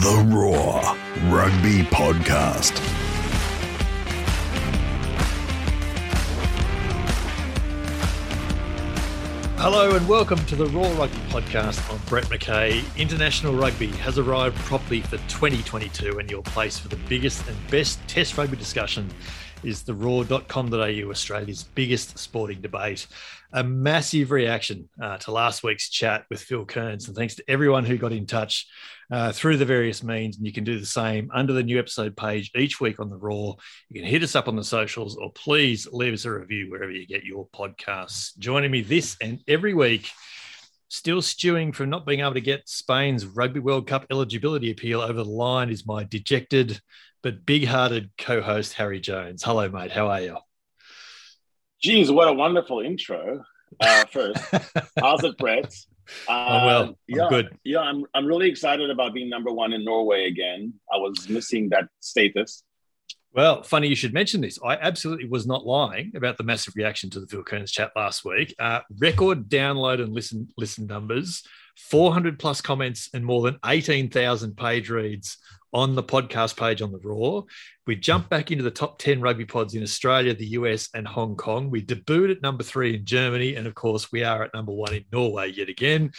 The Roar Rugby Podcast. Hello and welcome to the Roar Rugby Podcast. I'm Brett McKay. International Rugby has arrived properly for 2022, and your place for the biggest and best Test rugby discussion is the roar.com.au, Australia's biggest sporting debate. A massive reaction uh, to last week's chat with Phil Kearns, and thanks to everyone who got in touch uh, through the various means. And you can do the same under the new episode page each week on the Roar. You can hit us up on the socials, or please leave us a review wherever you get your podcasts. Joining me this and every week still stewing from not being able to get Spain's Rugby World Cup eligibility appeal over the line is my dejected but big hearted co host, Harry Jones. Hello, mate. How are you? Geez, what a wonderful intro. Uh, first, how's it, Brett? Uh, I'm well. I'm yeah, good. Yeah, I'm, I'm really excited about being number one in Norway again. I was missing that status. Well, funny you should mention this. I absolutely was not lying about the massive reaction to the Phil Kearns chat last week. Uh, record download and listen listen numbers, 400 plus comments, and more than 18,000 page reads on the podcast page on the Roar. We jumped back into the top 10 rugby pods in Australia, the US, and Hong Kong. We debuted at number three in Germany. And of course, we are at number one in Norway yet again.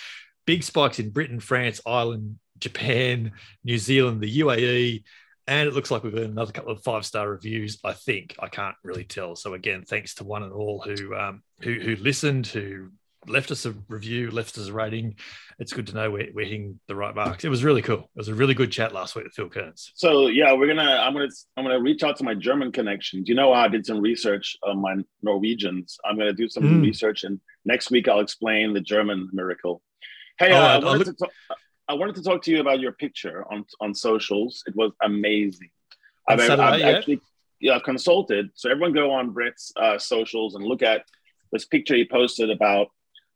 Big spikes in Britain, France, Ireland, Japan, New Zealand, the UAE. And it looks like we've earned another couple of five star reviews. I think I can't really tell. So again, thanks to one and all who um, who, who listened, who left us a review, left us a rating. It's good to know we're, we're hitting the right marks. It was really cool. It was a really good chat last week with Phil Kearns. So yeah, we're gonna I'm gonna I'm gonna reach out to my German connections. You know, I did some research on my Norwegians. I'm gonna do some mm. research, and next week I'll explain the German miracle. Hey, uh, I, wanted look- to talk, I wanted to talk to you about your picture on on socials. It was amazing. I've, I've, I've actually yeah consulted. So everyone go on Brett's uh, socials and look at this picture he posted about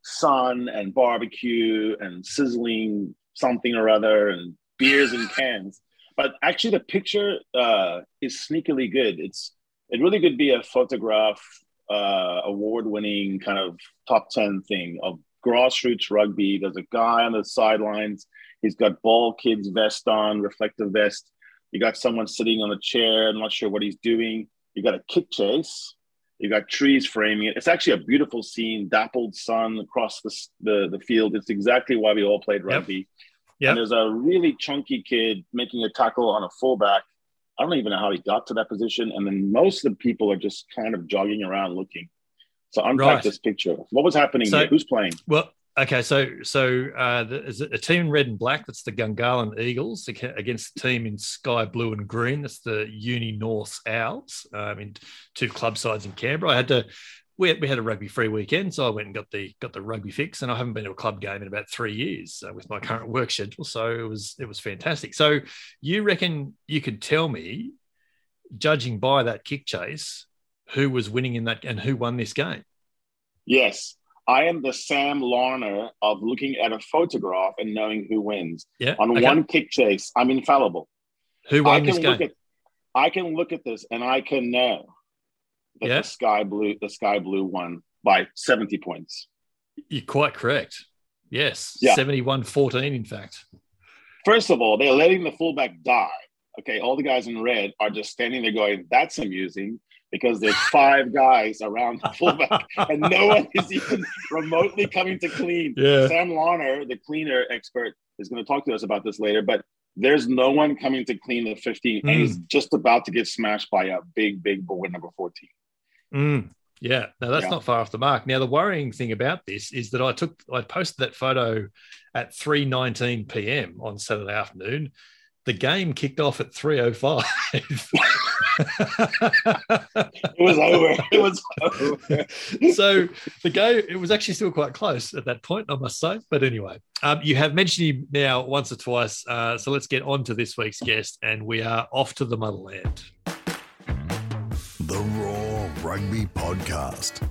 sun and barbecue and sizzling something or other and beers and cans. But actually, the picture uh, is sneakily good. It's it really could be a photograph uh, award-winning kind of top ten thing of grassroots rugby. There's a guy on the sidelines. He's got ball kids vest on, reflective vest. You got someone sitting on a chair. I'm not sure what he's doing. You got a kick chase you got trees framing it. It's actually a beautiful scene, dappled sun across the, the, the field. It's exactly why we all played rugby. Yep. Yep. And there's a really chunky kid making a tackle on a fullback. I don't even know how he got to that position. And then most of the people are just kind of jogging around looking. So unpack right. this picture. What was happening so? Who's playing? Well, Okay, so so uh, it a team in red and black? That's the Gungahlin Eagles against the team in sky blue and green. That's the Uni North Owls. I mean, two club sides in Canberra. I had to. We had, we had a rugby free weekend, so I went and got the got the rugby fix, and I haven't been to a club game in about three years uh, with my current work schedule. So it was it was fantastic. So you reckon you could tell me, judging by that kick chase, who was winning in that and who won this game? Yes, I am the Sam Larner of looking at a photograph and knowing who wins. Yeah. On okay. one kick chase, I'm infallible. Who won I this game? At, I can look at this and I can know that yeah. the sky blue, the sky blue won by 70 points. You're quite correct. Yes. Yeah. 71 14, in fact. First of all, they're letting the fullback die. Okay. All the guys in red are just standing there going, that's amusing because there's five guys around the fullback and no one is even remotely coming to clean. Yeah. Sam Larner, the cleaner expert, is going to talk to us about this later, but there's no one coming to clean the 15 mm. and he's just about to get smashed by a big, big boy number 14. Mm. Yeah, no, that's yeah. not far off the mark. Now, the worrying thing about this is that I took, I posted that photo at 3:19 p.m. on Saturday afternoon. The game kicked off at 3:05. it was over. It was over. so the game, it was actually still quite close at that point, I must say. But anyway, um, you have mentioned him now once or twice. Uh, so let's get on to this week's guest, and we are off to the motherland. The Roar Rugby Podcast.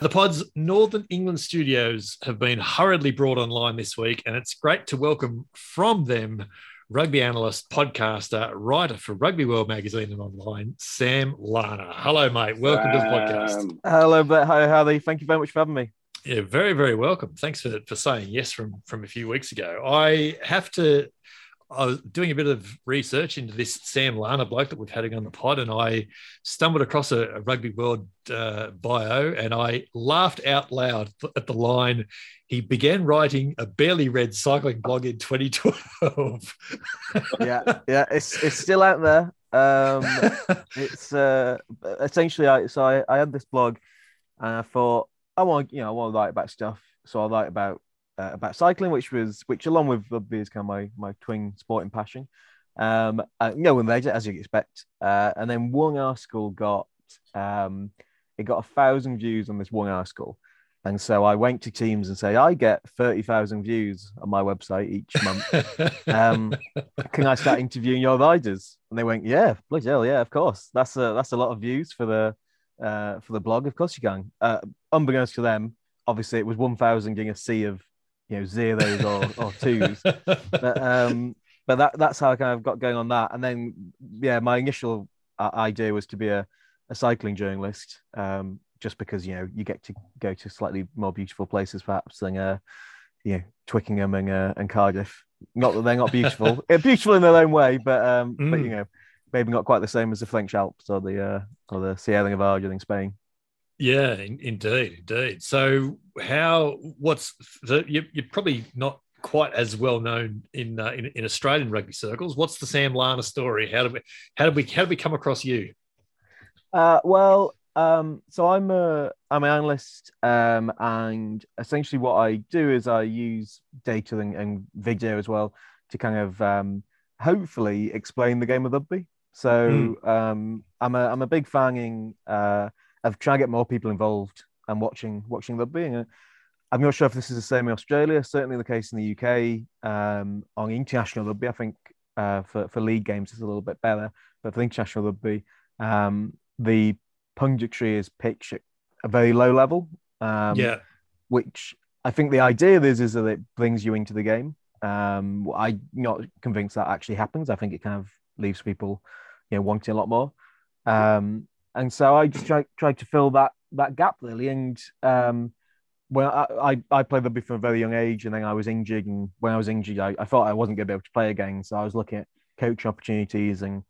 The pod's Northern England studios have been hurriedly brought online this week, and it's great to welcome from them rugby analyst, podcaster, writer for Rugby World magazine and online, Sam Larner. Hello, mate. Welcome to the podcast. Hello, but hi, Harley. Thank you very much for having me. Yeah, very, very welcome. Thanks for, for saying yes from, from a few weeks ago. I have to I was doing a bit of research into this Sam Larner bloke that we've had on the pod, and I stumbled across a, a Rugby World uh, bio, and I laughed out loud at the line. He began writing a barely read cycling blog in 2012. yeah, yeah, it's it's still out there. Um, it's uh, essentially I so I, I had this blog, and I thought I want you know I want to write about stuff, so I write about uh, about cycling, which was which along with rugby is kind of my my twin sporting passion. Um, uh, no one made it as you expect, uh, and then one article got um, it got a thousand views on this one article, and so I went to teams and say I get thirty thousand views on my website each month. um, can I start interviewing your riders? And they went, yeah, bloody hell, yeah, of course. That's a that's a lot of views for the uh, for the blog. Of course you can. Uh, unbeknownst to them, obviously it was one thousand in a sea of you know zeros or, or twos. But um, but that that's how I kind of got going on that. And then yeah, my initial uh, idea was to be a, a cycling journalist, um, just because you know you get to go to slightly more beautiful places perhaps than uh, you know Twickenham and uh, and Cardiff. Not that they're not beautiful, beautiful in their own way, but um, mm. but you know maybe not quite the same as the French Alps or the uh, or the Sierra Nevada in Spain. Yeah, indeed, indeed. So, how? What's the? You're, you're probably not quite as well known in, uh, in, in Australian rugby circles. What's the Sam Larner story? How did we how did we how did we come across you? Uh, well, um, so I'm a I'm an analyst, um, and essentially what I do is I use data and, and video as well to kind of um, hopefully explain the game of rugby. So mm. um, I'm a I'm a big fan in uh, of trying to get more people involved and watching watching rugby. And uh, I'm not sure if this is the same in Australia. Certainly the case in the UK um, on international rugby. I think uh, for for league games it's a little bit better, but for international rugby, um, the punditry is pitched at a very low level. Um, yeah, which I think the idea is is that it brings you into the game. Um, I'm not convinced that actually happens. I think it kind of leaves people, you know, wanting a lot more. Um, and so I just tried, tried to fill that that gap really. And um, when I, I, I played rugby from a very young age, and then I was injured, and when I was injured, I, I thought I wasn't going to be able to play again. So I was looking at coaching opportunities and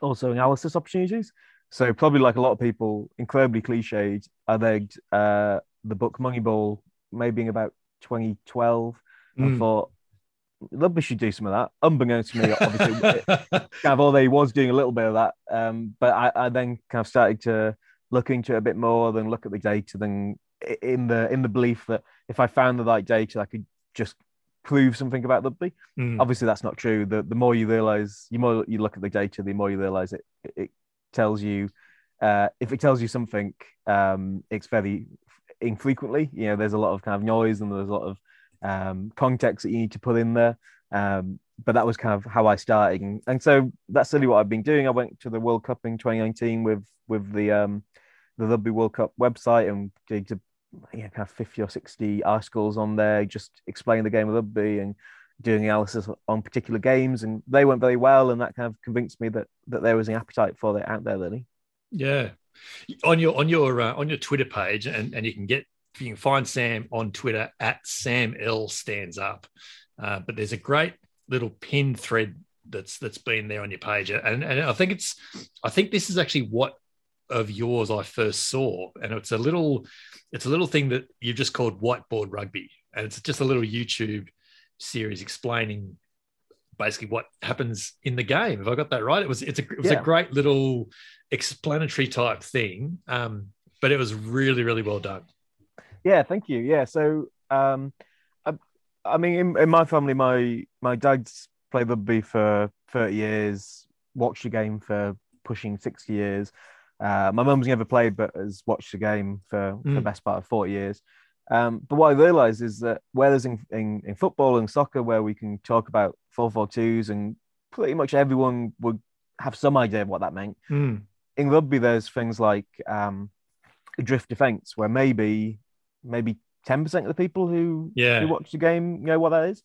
also analysis opportunities. So probably like a lot of people, incredibly cliched, I read uh, the book Moneyball maybe in about 2012 mm. and thought Rugby should do some of that. Unbeknownst to me, obviously, kind of although he was doing a little bit of that. Um, but I, I, then kind of started to look into it a bit more, then look at the data, then in the in the belief that if I found the right data, I could just prove something about rugby. Mm. Obviously, that's not true. The the more you realize, the more you look at the data, the more you realize it. It tells you uh, if it tells you something, um, it's very infrequently. You know, there's a lot of kind of noise and there's a lot of um, context that you need to put in there. Um, but that was kind of how I started, and, and, so that's really what I've been doing. I went to the World Cup in 2019 with with the um, the Rugby World Cup website and did yeah, kind of 50 or 60 articles on there, just explaining the game of rugby and doing analysis on particular games, and they went very well, and that kind of convinced me that that there was an appetite for it out there, really. Yeah, on your on your uh, on your Twitter page, and and you can get you can find Sam on Twitter at Sam L stands up. Uh, but there's a great little pin thread that's that's been there on your page, and and I think it's I think this is actually what of yours I first saw, and it's a little it's a little thing that you've just called whiteboard rugby, and it's just a little YouTube series explaining basically what happens in the game. Have I got that right? It was it's a it was yeah. a great little explanatory type thing, um, but it was really really well done. Yeah, thank you. Yeah, so um, I, I mean, in, in, my family, my my dad's played rugby for thirty years, watched the game for pushing sixty years. Uh, my mum's never played, but has watched the game for, mm. for the best part of forty years. Um, but what I realised is that whereas in, in, in, football and soccer, where we can talk about 4-4-2s and pretty much everyone would have some idea of what that meant, mm. in rugby, there's things like um, drift defence, where maybe maybe 10% of the people who, yeah. who watch the game know what that is.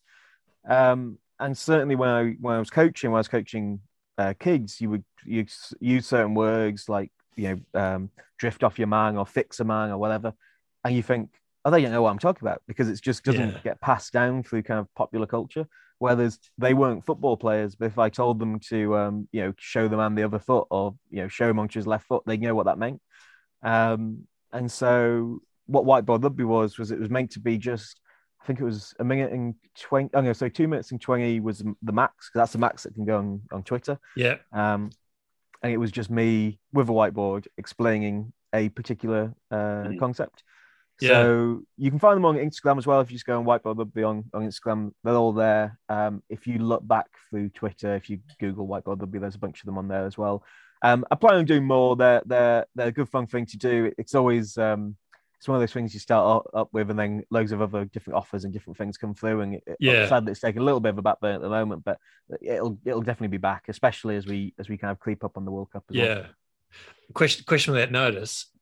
Um, and certainly when I, when I was coaching, when I was coaching uh, kids, you would you use certain words like, you know, um, drift off your man or fix a man or whatever. And you think, oh, they don't know what I'm talking about because it just doesn't Yeah. get passed down through kind of popular culture. Whereas they weren't football players, but if I told them to, um, you know, show the man the other foot or you know, show him onto his left foot, they know what that meant. Um, and so what whiteboard rugby was was it was meant to be just, I think it was a minute and twenty. Oh no, so two minutes and twenty was the max because that's the max that can go on on Twitter. Yeah. Um, and it was just me with a whiteboard explaining a particular uh, Mhm. concept. Yeah. So you can find them on Instagram as well. If you just go on Whiteboard Rugby on, on Instagram, they're all there. Um, if you look back through Twitter, if you Google Whiteboard Rugby, there's a bunch of them on there as well. Um, I plan on doing more. They're they're they're a good fun thing to do. It's always um, it's one of those things you start up, with, and then loads of other different offers and different things come through. And it, Yeah. sad that it's taking a little bit of a back burner at the moment, but it'll it'll definitely be back, especially as we as we kind of creep up on the World Cup. As well. Yeah. Question question without notice.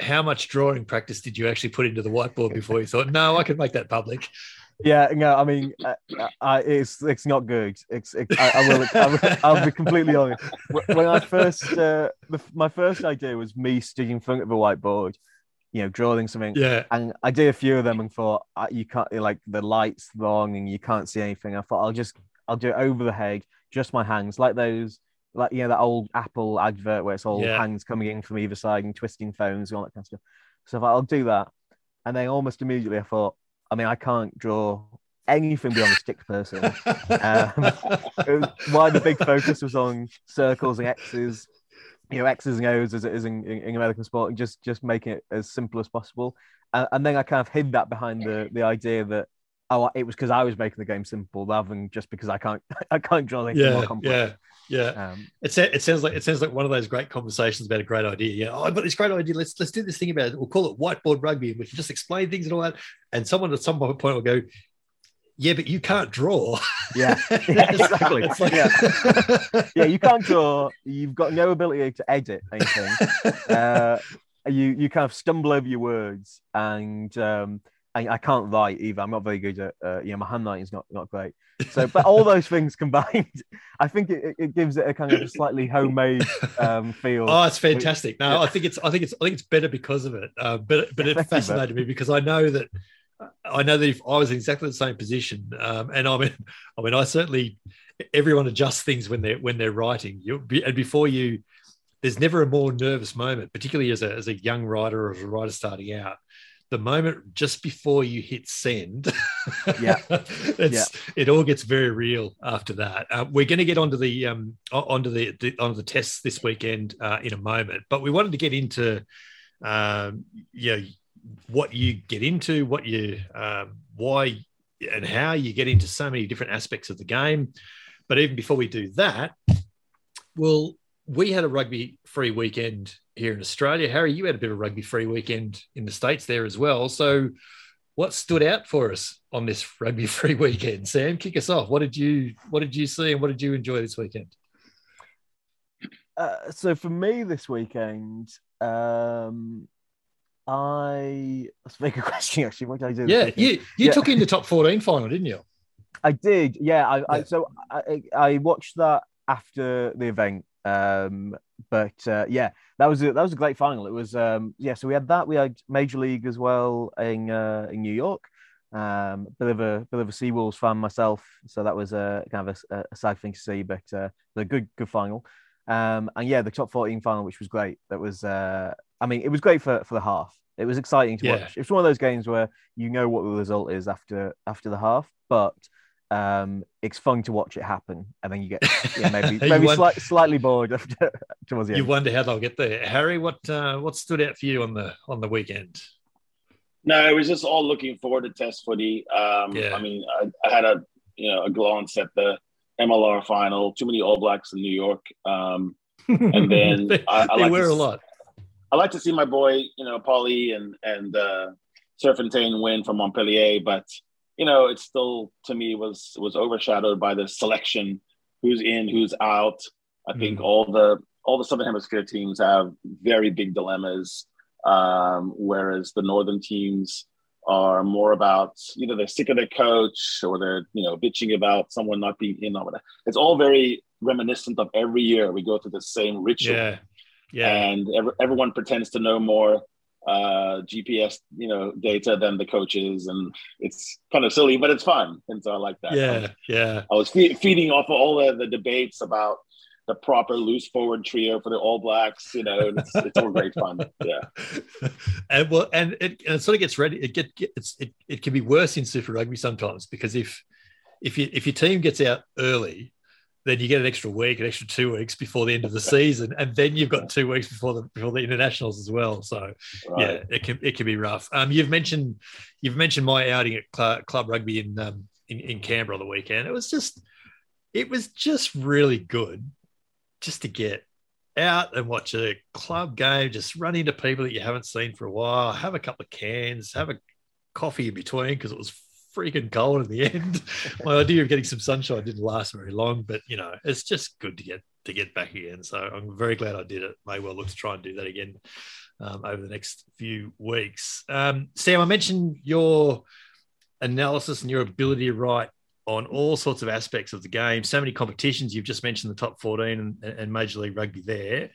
How much drawing practice did you actually put into the whiteboard before you thought, no, I could make that public? Yeah, no, I mean, uh, I, it's it's not good. It's it, I, I will I will I'll be completely honest. When I first uh, the, my first idea was me stood in front of a whiteboard, you know, drawing something, Yeah. and I did a few of them and thought uh, you can't like the lights wrong and you can't see anything. I thought I'll just I'll do it over the head, just my hands, like those like you know that old Apple advert where it's all Yeah. hands coming in from either side and twisting phones and all that kind of stuff. So I thought I'll do that, and then almost immediately I thought, I mean, I can't draw anything beyond a stick person. Um, why the big focus was on circles and X's, you know, X's and O's as it is in, in, in American sport, and just just making it as simple as possible. And, and then I kind of hid that behind the the idea that oh, it was because I was making the game simple rather than just because I can't I can't draw anything more yeah. complex. Yeah. Yeah. Um, It, it sounds like it sounds like one of those great conversations about a great idea. Yeah, oh, I've got this great idea. Let's let's do this thing about it. We'll call it whiteboard rugby, and we can just explain things and all that. And someone at some point will go, "Yeah, but you can't draw." yeah, yeah, exactly. Like- yeah. yeah, you can't draw. You've got no ability to edit anything. uh, you you kind of stumble over your words, and um, I, I can't write either. I'm not very good at uh, you know my handwriting's not not great. So, but all those things combined, I think it, it gives it a kind of a slightly homemade um, feel. Oh, it's fantastic. No, I think it's I think it's I think it's better because of it. Uh, but but it fascinated me because I know that I know that if I was in exactly the same position, um, and I mean I mean I certainly everyone adjusts things when they're when they're writing. You be, and before you, there's never a more nervous moment, particularly as a as a young writer or as a writer starting out. The moment just before you hit send, Yeah. it's it all gets very real after that. Uh, we're going to get onto the um onto the, the onto the tests this weekend uh, in a moment, but we wanted to get into um you know what you get into, what you um, why and how you get into so many different aspects of the game. But even before we do that, well, we had a rugby free weekend here in Australia. Harry, you had a bit of rugby free weekend in the States there as well. So, what stood out for us on this rugby free weekend? Sam, kick us off. What did you What did you see, and what did you enjoy this weekend? Uh, so for me this weekend, um, I that's a very good question actually. What did I do? Yeah, you you Yeah. took in the top fourteen final, didn't you? I did. Yeah. I, I so I, I watched that after the event. Um, but uh, yeah, that was a, that was a great final. It was um, yeah. So we had that. We had Major League as well in uh, in New York. Um, bit of a bit of a Seawolves fan myself, so that was a kind of a, a sad thing to see. But uh, a good good final. Um, and yeah, the top 14 final, which was great. That was, uh, I mean, it was great for, for the half. It was exciting to Yeah. watch. It's one of those games where you know what the result is after after the half, but um, it's fun to watch it happen, and then you get yeah, maybe You maybe want- slight, slightly bored after towards the end. You wonder how they'll get there. Harry, what uh, what stood out for you on the on the weekend? No, it was just all looking forward to test footy. Um, Yeah. I mean, I, I had a you know a glance at the MLR final. Too many All Blacks in New York. Um, and then they, I, I they like were to, a lot. I like to see my boy, you know, Paulie and and uh, Serpentine win from Montpellier, but you know, it still to me was was overshadowed by the selection, who's in, who's out. I think Mm. all the all the Southern Hemisphere teams have very big dilemmas, um, whereas the Northern teams are more about either they're sick of their coach or they're you know bitching about someone not being in or whatever. It's all very reminiscent of every year we go through the same ritual Yeah, yeah, and ev- everyone pretends to know more. uh, GPS, you know, data than the coaches, and it's kind of silly, but it's fun, and so I like that. Yeah, yeah. I was fe- feeding off of all the, the debates about the proper loose forward trio for the All Blacks, you know, it's, it's all great fun. Yeah, and well, and it, and it sort of gets ready. It get, get it's it, it can be worse in Super Rugby sometimes because if if you if your team gets out early then you get an extra week, an extra two weeks before the end of the season, and then you've got two weeks before the before the internationals as well. So right. yeah, it can it can be rough. Um, you've mentioned you've mentioned my outing at Cl- club rugby in um in, in Canberra on the weekend. It was just it was just really good, just to get out and watch a club game, just run into people that you haven't seen for a while, have a couple of cans, have a coffee in between because it was freaking cold in the end. My idea of getting some sunshine didn't last very long, but you know, it's just good to get to get back again. So I'm very glad I did it. May well look to try and do that again um, over the next few weeks. Um, Sam, I mentioned your analysis and your ability to write on all sorts of aspects of the game. So many competitions. You've just mentioned the top 14 and, and Major League Rugby there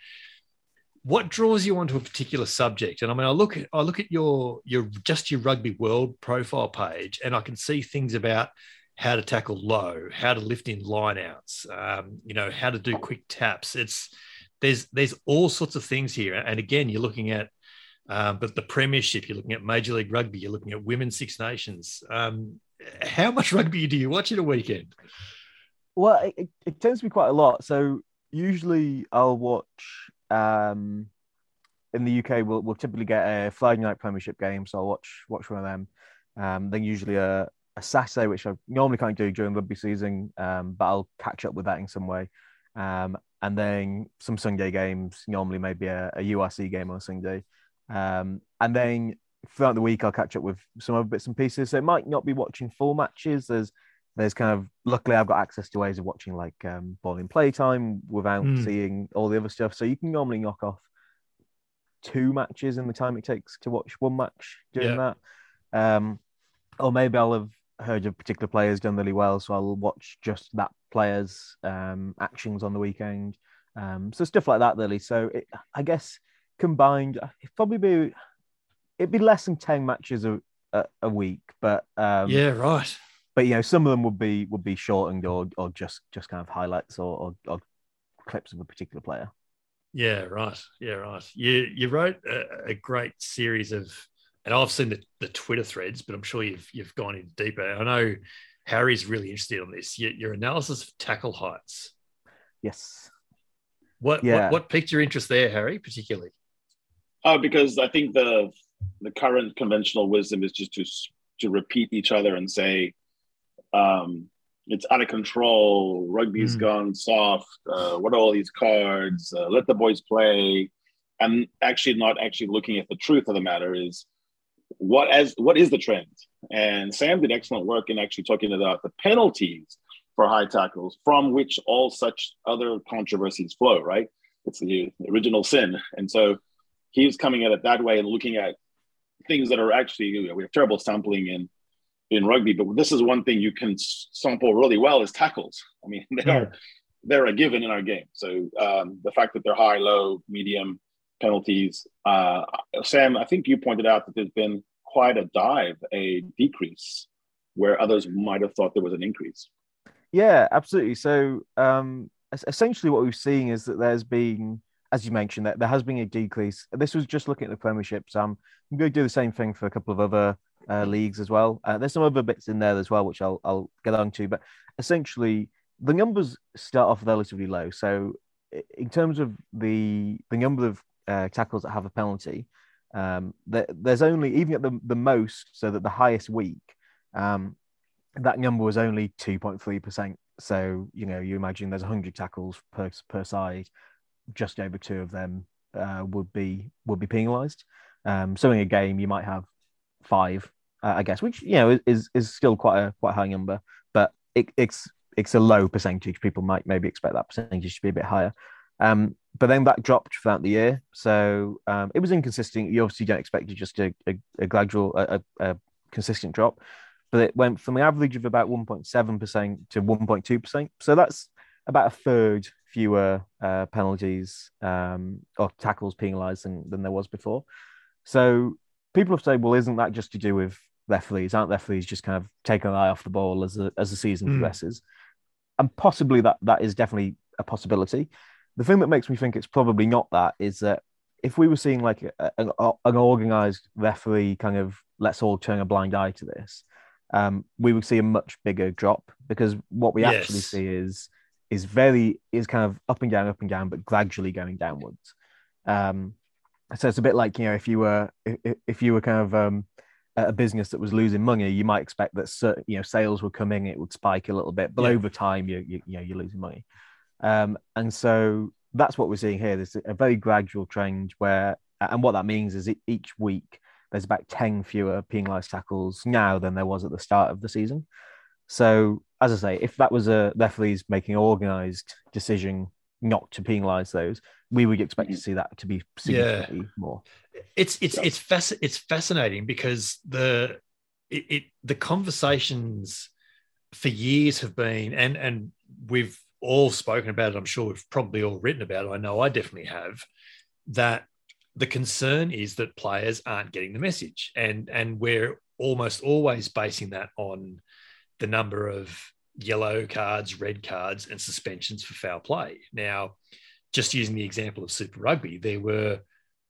what draws you onto a particular subject and i mean i look at i look at your your just your rugby world profile page and i can see things about how to tackle low how to lift in lineouts um, you know how to do quick taps it's there's there's all sorts of things here and again you're looking at um, but the premiership you're looking at major league rugby you're looking at women's six nations um, how much rugby do you watch in a weekend well it, it tends to be quite a lot so usually i'll watch um, in the UK, we'll, we'll typically get a Friday night Premiership game, so I'll watch watch one of them. Um, then usually a, a Saturday, which I normally can't do during rugby season, um, but I'll catch up with that in some way. Um, and then some Sunday games, normally maybe a, a URC game on Sunday. Um, and then throughout the week, I'll catch up with some other bits and pieces. So it might not be watching full matches. There's there's kind of luckily I've got access to ways of watching like um, ball in playtime without mm. seeing all the other stuff. So you can normally knock off two matches in the time it takes to watch one match doing yeah. that. Um, or maybe I'll have heard of particular players done really well, so I'll watch just that player's um, actions on the weekend. Um, so stuff like that, really. So it, I guess combined, it'd probably be it'd be less than ten matches a, a, a week, but um, yeah, right but you know, some of them would be would be shortened or or just just kind of highlights or, or, or clips of a particular player. Yeah, right. Yeah, right. You you wrote a, a, great series of, and I've seen the, the Twitter threads, but I'm sure you've you've gone in deeper. I know Harry's really interested on this. Your, your analysis of tackle heights. Yes. What, yeah. what what piqued your interest there, Harry, particularly? Oh, because I think the the current conventional wisdom is just to to repeat each other and say um, it's out of control. Rugby's mm. gone soft. Uh, what are all these cards? Uh, let the boys play. And actually, not actually looking at the truth of the matter is what as what is the trend? And Sam did excellent work in actually talking about the penalties for high tackles, from which all such other controversies flow. Right? It's the original sin, and so he's coming at it that way and looking at things that are actually you know, we have terrible sampling in in rugby. But this is one thing you can sample really well is tackles. I mean, they are they're a given in our game. So um, the fact that they're high, low, medium penalties. Uh, Sam, I think you pointed out that there's been quite a dive, a decrease, where others might have thought there was an increase. Yeah, absolutely. So um, essentially, what we're seeing is that there's been, as you mentioned, that there has been a decrease. This was just looking at the Premiership. So I'm, I'm going to do the same thing for a couple of other uh, leagues as well. Uh, there's some other bits in there as well, which I'll I'll get on to. But essentially, the numbers start off relatively low. So in terms of the the number of uh, tackles that have a penalty, um, there, there's only even at the the most, so that the highest week, um, that number was only two point three percent. So you know, you imagine there's hundred tackles per per side, just over two of them uh, would be would be penalised. Um, so in a game, you might have five, uh, I guess, which you know is is still quite a quite high number, but it, it's it's a low percentage. People might maybe expect that percentage to be a bit higher. Um, but then that dropped throughout the year, so um, it was inconsistent. You obviously don't expect just a, a, a gradual, a, a, consistent drop, but it went from an average of about 1.7 percent to 1.2 percent. So that's about a third fewer uh, penalties um, or tackles penalised than, than there was before. So people have said, well, isn't that just to do with referees? Aren't referees just kind of taking an eye off the ball as the, as the season Mm. progresses? And possibly that that is definitely a possibility. The thing that makes me think it's probably not that is that if we were seeing like a, an, an organized referee kind of let's all turn a blind eye to this, um, we would see a much bigger drop because what we actually see is is very is kind of up and down, up and down, but gradually going downwards. Um, so it's a bit like you know if you were if, if you were kind of um, a business that was losing money, you might expect that certain you know sales would come in, it would spike a little bit, but Yeah. over time you you, you know you're losing money, um, and so that's what we're seeing here. There's a very gradual trend where, and what that means is each week there's about ten fewer penalised tackles now than there was at the start of the season. So as I say, if that was a referees making an organised decision not to penalise those, we would expect to mm. see that to be significantly more. it's it's Yeah. it's fasc- it's fascinating because the it, it the conversations for years have been and and we've all spoken about it i'm sure we've probably all written about it i know i definitely have that the concern is that players aren't getting the message and and we're almost always basing that on the number of yellow cards red cards and suspensions for foul play now just using the example of super rugby there were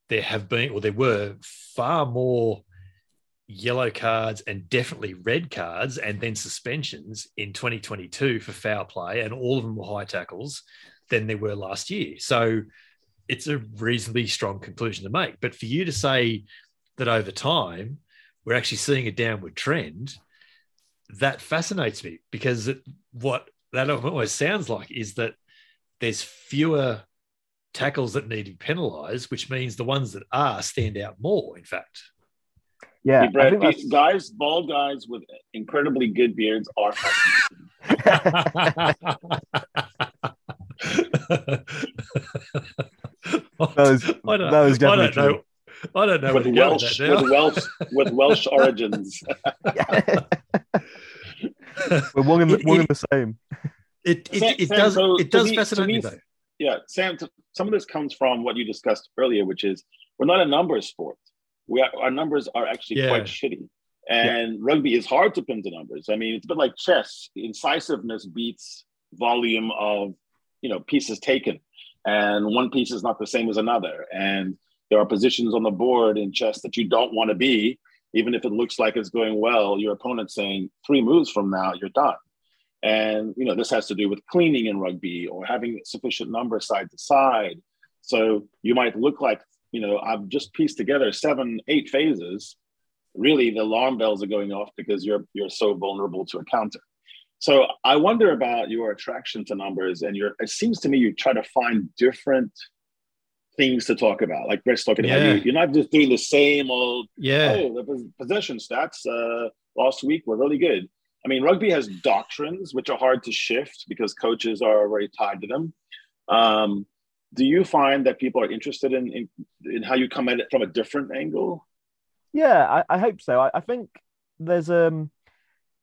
there have been, or there were far more yellow cards and definitely red cards and then suspensions in 2022 for foul play, and all of them were high tackles than there were last year. So it's a reasonably strong conclusion to make. But for you to say that over time we're actually seeing a downward trend, that fascinates me because it, what that almost sounds like is that there's fewer tackles that need to be penalised, which means the ones that are stand out more. In fact, Yeah, Hey, Brad, these guys, bald guys with incredibly good beards are That was- I don't, that was I don't definitely know. I don't know with where to go with Welsh that with Welsh with Welsh origins. we're one and the, It- one it- and the same. It it, Sam- it Sam, does so it does me- fascinate to me me, though. Yeah, Sam. t- Some of this comes from what you discussed earlier, which is we're not a numbers sport. We are, our numbers are actually Yeah. quite shitty, and rugby is hard to pin to numbers. I mean, it's a bit like chess. Incisiveness beats volume of you know pieces taken, and one piece is not the same as another. And there are positions on the board in chess that you don't want to be, even if it looks like it's going well. Your opponent's saying three moves from now you're done. And you know this has to do with cleaning in rugby or having sufficient number side to side. So you might look like you know I've just pieced together seven, eight phases. Really, the alarm bells are going off because you're you're so vulnerable to a counter. So I wonder about your attraction to numbers, and your. It seems to me you try to find different things to talk about. Like Brett's talking Yeah. about, you, you're not just doing the same old Yeah, oh, the pos- possession stats uh, last week were really good. I mean, rugby has doctrines which are hard to shift because coaches are very tied to them. Um, do you find that people are interested in, in, in how you come at it from a different angle? Yeah, I, I hope so. I, I think there's um,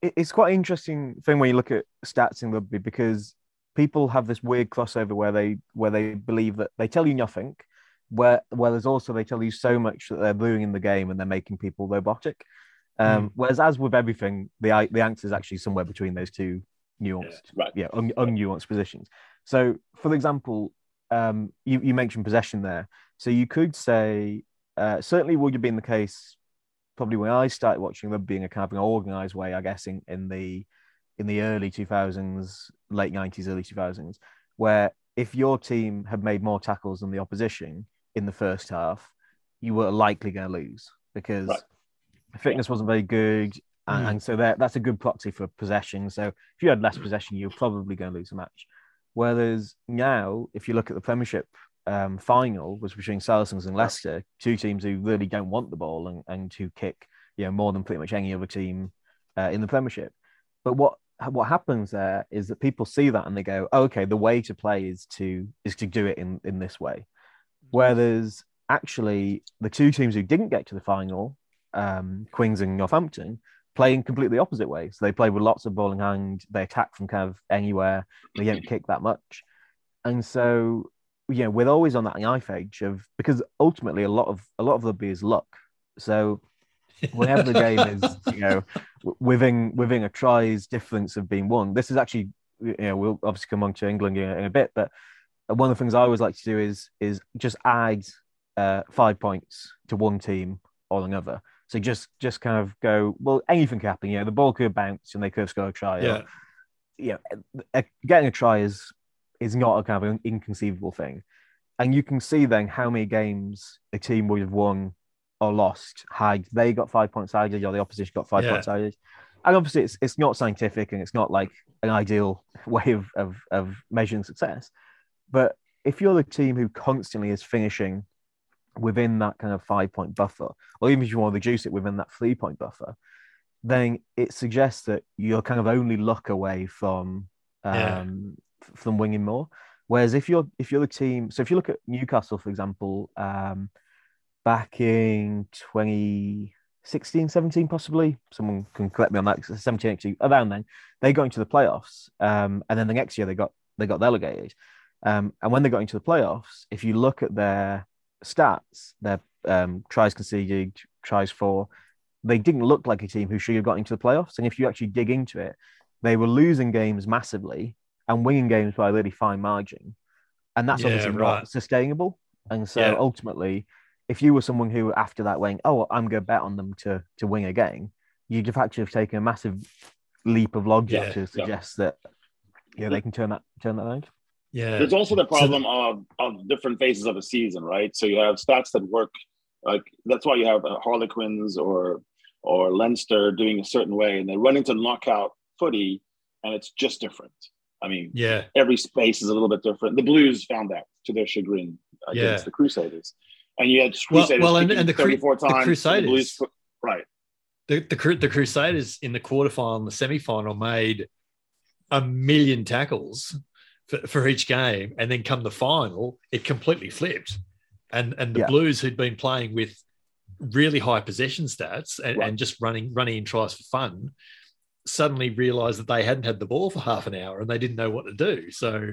it- it's quite an interesting thing when you look at stats in rugby because people have this weird crossover where they where they believe that they tell you nothing, where where there's also they tell you so much that they're ruining the game and they're making people robotic. Um, Whereas, as with everything, the the answer is actually somewhere between those two nuanced, Right. yeah, un, unnuanced positions. So, for example, um, you, you mentioned possession there. So you could say uh, certainly would have been the case probably when I started watching rugby in a kind of an organized way, I guess in, in the in the early 2000s, late 90s, early 2000s, where if your team had made more tackles than the opposition in the first half, you were likely going to lose because Right. fitness wasn't very good. And, Mm. and so that, that's a good proxy for possession. So if you had less possession, you're probably going to lose the match. Whereas now, if you look at the Premiership um, final, was between Saracens and Leicester, two teams who really don't want the ball and, and who kick you know more than pretty much any other team uh, in the Premiership. But what what happens there is that people see that and they go, oh, okay, the way to play is to is to do it in in this way. Whereas actually, the two teams who didn't get to the final, um, Quins and Northampton, play in completely opposite ways. So they play with lots of ball in hand. They attack from kind of anywhere. They don't kick that much, and so you know, we're always on that knife edge of because ultimately a lot of a lot of rugby is luck. So whenever the game is, you know, within within a tries difference of being won, this is actually, you know, we'll obviously come on to England in, in a bit, but one of the things I always like to do is is just add uh, five points to one team or another. So just just kind of go, well, anything can happen. You know, the ball could bounce and they could score a try. Yeah. Or, yeah, uh, getting a try is is not a kind of an inconceivable thing. And you can see then how many games a team would have won or lost had they got five points added or the opposition got five Yeah. points added. And obviously, it's it's not scientific and it's not like an ideal way of of, of measuring success. But if you're the team who constantly is finishing within that kind of five point buffer, or even if you want to reduce it within that three point buffer, then it suggests that you're kind of only luck away from um, f- from winning more. Whereas if you're if you're the team, so if you look at Newcastle, for example, um, back in 2016, 17, possibly, someone can correct me on that, 'cause 17, actually, around then, they got into the playoffs. Um, and then the next year they got they got relegated. Um, and when they got into the playoffs, if you look at their stats, their um, tries conceded, tries for, they didn't look like a team who should have got into the playoffs. And if you actually dig into it, they were losing games massively and winning games by a really fine margin. And that's Yeah, obviously right. not sustainable. And so Yeah. ultimately, if you were someone who after that went, oh, I'm going to bet on them to to win a game, you'd have actually have taken a massive leap of logic Yeah. to suggest that yeah they can turn that turn that around. Yeah. There's also the So- problem of, of different phases of a season, right? So you have stats that work, like that's why you have uh, Harlequins or or Leinster doing a certain way, and they run into knockout footy, and it's just different. I mean, Yeah. every space is a little bit different. The Blues found that to their chagrin against Yeah. the Crusaders, and you had Well- Crusaders well, and- and the 34 the times. and Crusaders- Blues, right? the the, the Crusaders in the quarterfinal and the semifinal made a million tackles for, for each game, and then come the final, it completely flipped, and and the Yeah. Blues who'd been playing with really high possession stats and, Right. and just running running in tries for fun, suddenly realised that they hadn't had the ball for half an hour and they didn't know what to do. So.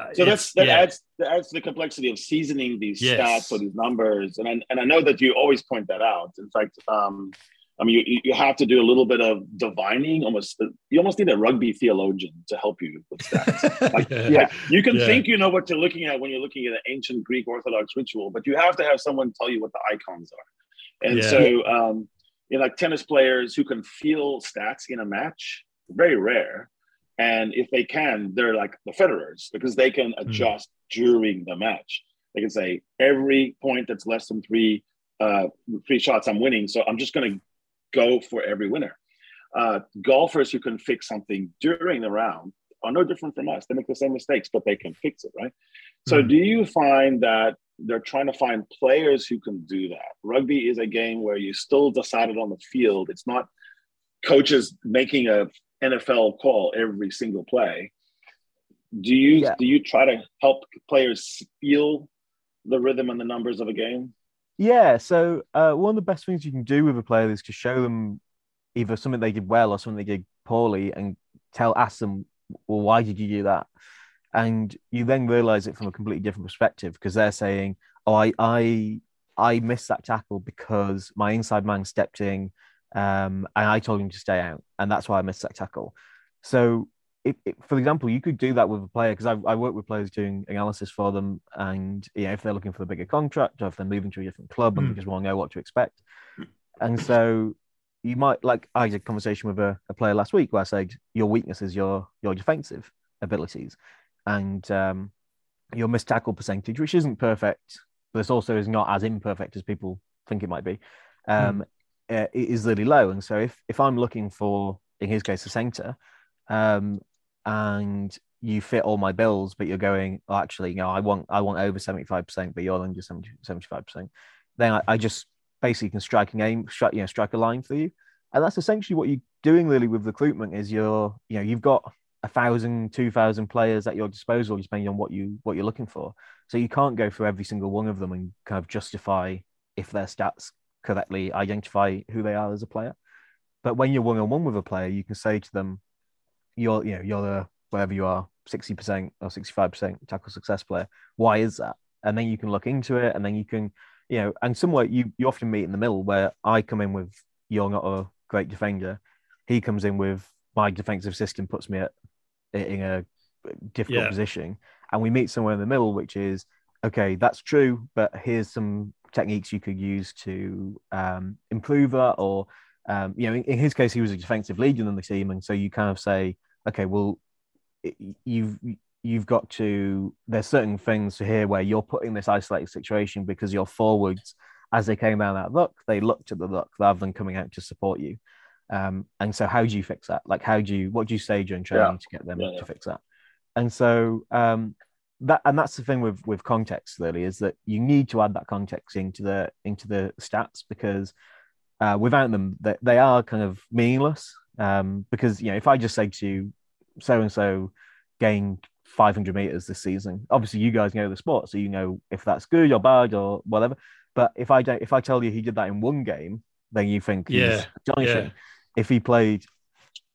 Uh, So that's that yeah. adds that adds to the complexity of seasoning these Yes. stats or these numbers, and I, and I know that you always point that out. In fact, um, I mean, you, you have to do a little bit of divining. Almost, you almost need a rugby theologian to help you with stats. Like, yeah. You can Yeah. think you know what you're looking at when you're looking at an ancient Greek Orthodox ritual, but you have to have someone tell you what the icons are. And so, um, you know, like tennis players who can feel stats in a match, very rare. And if they can, they're like the Federers because they can adjust during the match. They can say every point that's less than three uh, three shots, I'm winning. So I'm just going to go for every winner. Uh, golfers who can fix something during the round are no different from us. They make the same mistakes, but they can fix it, right? So, Mhm. do you find that they're trying to find players who can do that? Rugby is a game where you still decide it on the field. It's not coaches making a NFL call every single play. Do you Yeah. do you try to help players feel the rhythm and the numbers of a game? Yeah, so uh, one of the best things you can do with a player is to show them either something they did well or something they did poorly, and tell ask them, well, why did you do that? And you then realize it from a completely different perspective because they're saying, oh, I I I missed that tackle because my inside man stepped in, um, and I told him to stay out, and that's why I missed that tackle. So. If, if, for example, you could do that with a player because I, I work with players doing analysis for them, and you know, if they're looking for a bigger contract or if they're moving to a different club and Mm. just want to know what to expect, and so you might like I had a conversation with a, a player last week where I said your weakness is your your defensive abilities, and um, your missed tackle percentage, which isn't perfect, but this also is not as imperfect as people think it might be, um, uh, is really low. And so if if I'm looking for, in his case, a centre, um, and you fit all my bills, but you're going, oh, actually, you know, I want I want over seventy five percent, but you're under 75 percent. Then I, I just basically can strike an aim, strike you know, strike a line for you, and that's essentially what you're doing really with recruitment. Is you're you know you've got a thousand, two thousand players at your disposal, depending on what you what you're looking for. So you can't go through every single one of them and kind of justify if their stats correctly identify who they are as a player. But when you're one on one with a player, you can say to them, "You're, you know, you're the whatever you are, 60% or 65% tackle success player. Why is that? And then you can look into it and then you can, you know, and somewhere you, you often meet in the middle where I come in with, you're not a great defender. He comes in with, my defensive system puts me at, in a difficult Yeah. position. And we meet somewhere in the middle, which is, okay, that's true, but here's some techniques you could use to um, improve that. Or, um, you know, in, in his case, he was a defensive leader in the team. And so you kind of say, okay, well, you've you've got to there's certain things here where you're putting this isolated situation because your forwards as they came down that look they looked at the look rather than coming out to support you um, and so how do you fix that like how do you what do you say during training to get them Yeah, yeah. to fix that and so um, that and that's the thing with with context really is that you need to add that context into the into the stats because uh, without them they, they are kind of meaningless um, because you know if i just say to you so and so gained 500 meters this season. Obviously, you guys know the sport, so you know if that's good or bad or whatever. But if I don't, if I tell you he did that in one game, then you think he's Yeah, yeah. If he played,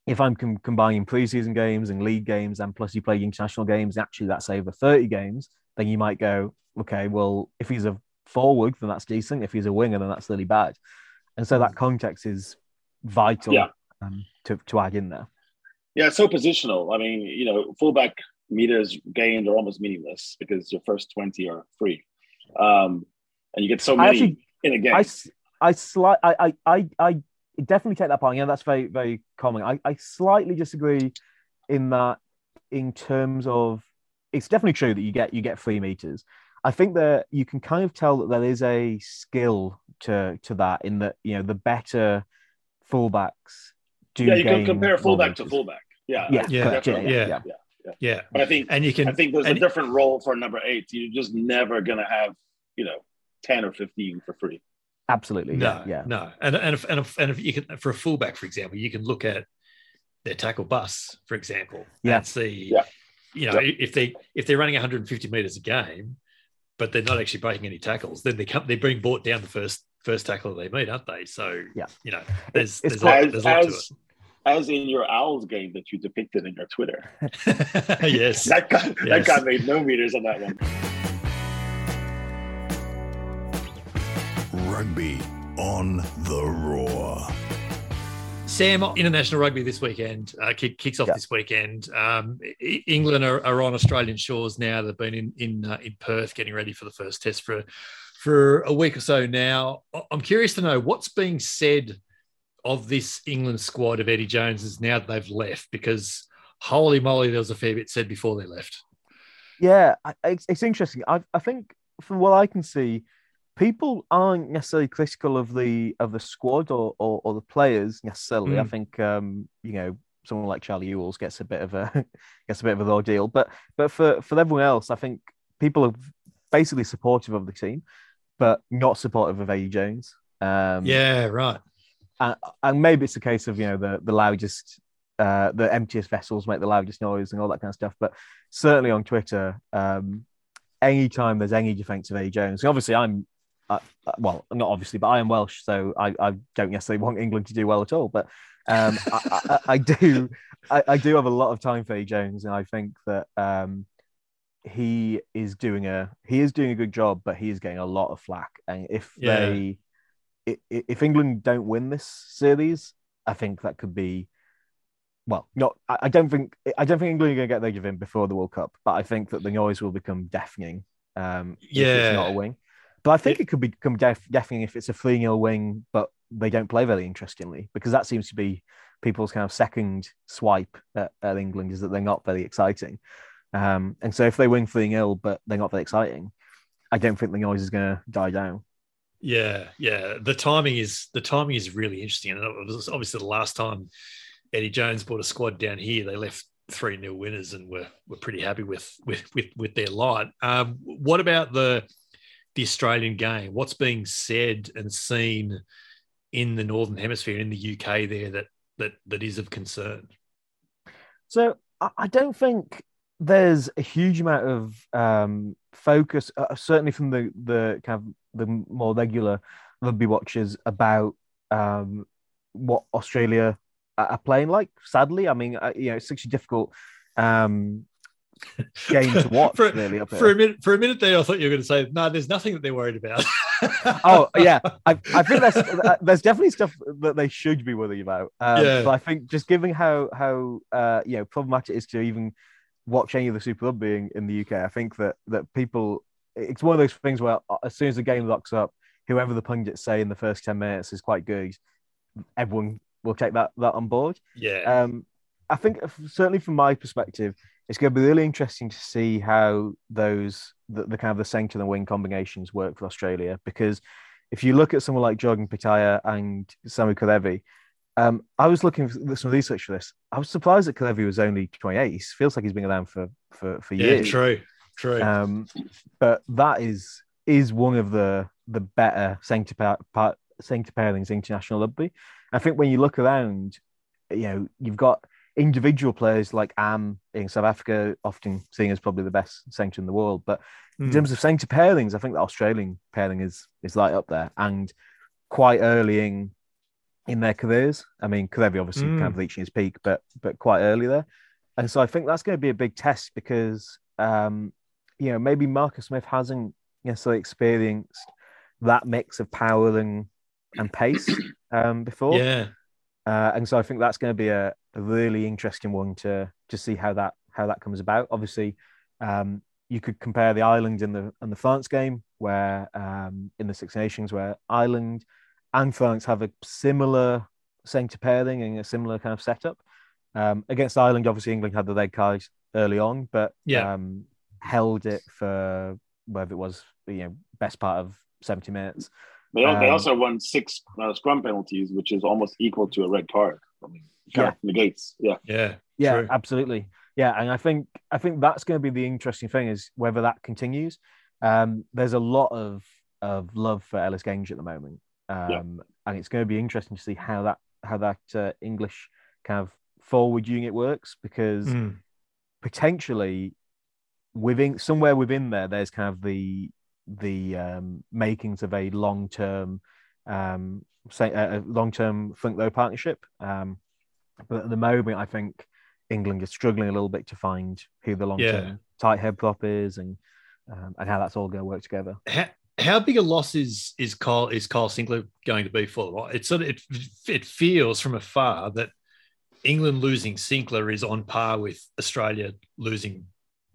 if I'm com- combining preseason games and league games, and plus you play international games, actually that's over 30 games, then you might go, okay, well, if he's a forward, then that's decent. If he's a winger, then that's really bad. And so that context is vital Yeah. um, to, to add in there. Yeah, it's so positional. I mean, you know, fullback meters gained are almost meaningless because your first 20 are free. Um, and you get so many actually- in a game. I, I, slight, I, I, I, I definitely take that point. Yeah, that's very, very common. I, I slightly disagree in that, in terms of, it's definitely true that you get you get free meters. I think that you can kind of tell that there is a skill to to that in that you know the better fullbacks do. yeah, you can compare fullback to fullback. Yeah. Yeah, Yeah, correct. Yeah, yeah, yeah. yeah. Yeah. But I think And you can I think there's a different role for number eight. You're just never gonna have, you know, 10 or 15 for free. Absolutely. No, yeah, yeah. no, and and if, and if, and if you can for a fullback, for example, you can look at their tackle bus, for example, Yeah. and see, Yeah. you know, Yeah. if they if they're running 150 meters a game, but they're not actually breaking any tackles, then they come they're being brought down the first first tackle they meet, aren't they? So Yeah. you know, there's It's there's a lot, As, there's a lot as, as in your Owls game that you depicted in your Twitter. yes, That guy, that Yes. guy made no meters on that one. Rugby on the Roar. Sam, international rugby this weekend uh, kick, kicks off Yeah. this weekend. Um, England are, are on Australian shores now. They've been in in uh, in Perth getting ready for the first test for for a week or so now. I- I'm curious to know what's being said of this England squad of Eddie Jones's now that they've left because holy moly, there was a fair bit said before they left. Yeah, it's, it's interesting. I, I think from what I can see, people aren't necessarily critical of the of the squad or or, or the players necessarily. I Mm. think um, you know someone like Charlie Ewels gets a bit of a gets a bit of an ordeal, but but for for everyone else, I think people are basically supportive of the team, but not supportive of Eddie Jones. Um, yeah, right. and maybe it's a case of you know the the loudest uh the emptiest vessels make the loudest noise and all that kind of stuff but certainly on twitter um anytime there's any defense of Eddie Jones and obviously i'm uh, uh, well not obviously but i am welsh so I, I don't necessarily want england to do well at all but um I, I, I do I, I do have a lot of time for Eddie Jones and i think that um he is doing a he is doing a good job but he is getting a lot of flack and if Yeah. they if England don't win this series, I think that could be. Well, not. I don't think. I don't think England are going to get their give in before the World Cup, but I think that the noise will become deafening. Um, if it's not a wing, but I think it, could become deaf, deafening if it's a three 0 wing, but they don't play very interestingly because that seems to be people's kind of second swipe at, at England is that they're not very exciting. Um, and so if they win three 0 but they're not very exciting, I don't think the noise is going to die down. Yeah, yeah. The timing is the timing is really interesting, and it was obviously the last time Eddie Jones brought a squad down here, they left three nil winners and were were pretty happy with with with, with their lot. Um, what about the the Australian game? What's being said and seen in the Northern Hemisphere in the UK there that that that is of concern? So I, don't think there's a huge amount of um, focus, uh, certainly from the the kind of the more regular rugby watchers about um, what Australia are playing like. Sadly, I mean, uh, you know, it's such a difficult um, game to watch. for, really, up for a minute, for a minute there, I thought you were going to say, "No, there's nothing that they're worried about." oh yeah, I, I think there's uh, there's definitely stuff that they should be worried about. Um, Yeah. But I think just given how how uh, you know problematic it is to even watch any of the Super Rugby in, in the UK, I think that that people it's one of those things where uh, as soon as the game locks up, whoever the pundits say in the first ten minutes is quite good, everyone will take that that on board. yeah, Um, I think certainly from my perspective, it's going to be really interesting to see how those the, the kind of the centre and the wing combinations work for Australia. Because if you look at someone like Jordan Petaia and Samu Kerevi, um, I was looking for some research for this. I was surprised that Kerevi was only 28. He feels like he's been around for for, for yeah, years. true, true. Um, but that is is one of the the better centre part centre pairings international rugby. I think when you look around, you know, you've got individual players like Am in South Africa, often seen as probably the best centre in the world. But in Hmm. terms of centre pairings, I think the Australian pairing is is right up there and quite early in in their careers. I mean, Kerevi obviously Mm. kind of reaching his peak, but but quite early there. And so I think that's going to be a big test because um, you know maybe Marcus Smith hasn't necessarily experienced that mix of power and and pace um, before. yeah, Uh, and so I think that's going to be a, a really interesting one to to see how that how that comes about. Obviously, um, you could compare the Ireland and the and the France game, where um, in the Six Nations, where Ireland and France have a similar centre pairing and a similar kind of setup. Um, against Ireland, obviously England had the red card early on, but Yeah. um, held it for whether it was you know best part of seventy minutes. They, al- they Um, also won six uh, scrum penalties, which is almost equal to a red card. I mean, kind of negates. Yeah. yeah, Yeah, True. absolutely. Yeah, and I think I think that's going to be the interesting thing is whether that continues. Um, there's a lot of of love for Ellis Genge at the moment, um, Yeah. and it's going to be interesting to see how that how that uh, English kind of forward unit works because Mm. potentially within somewhere within there, there's kind of the the um, makings of a long term um, say a long term front row partnership. Um, but at the moment, I think England is struggling a little bit to find who the long term Yeah. tight head prop is and um, and how that's all going to work together. How, how big a loss is is Kyle is Kyle Sinckler going to be for them? It sort of it, it feels from afar that England losing Sinckler is on par with Australia losing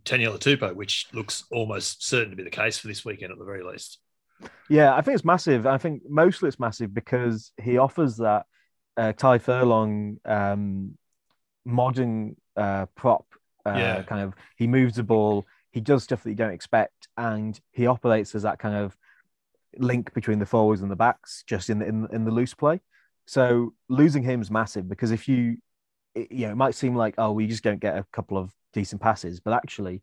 Taniela Tupou, which looks almost certain to be the case for this weekend at the very least. Yeah, I think it's massive. I think mostly it's massive because he offers that uh, Tadhg Furlong um, modern uh, prop. Uh, Yeah. Kind of, he moves the ball, he does stuff that you don't expect, and he operates as that kind of link between the forwards and the backs, just in the in, in the loose play. So losing him is massive because if you, it, you know, it might seem like oh, we just don't get a couple of decent passes, but actually,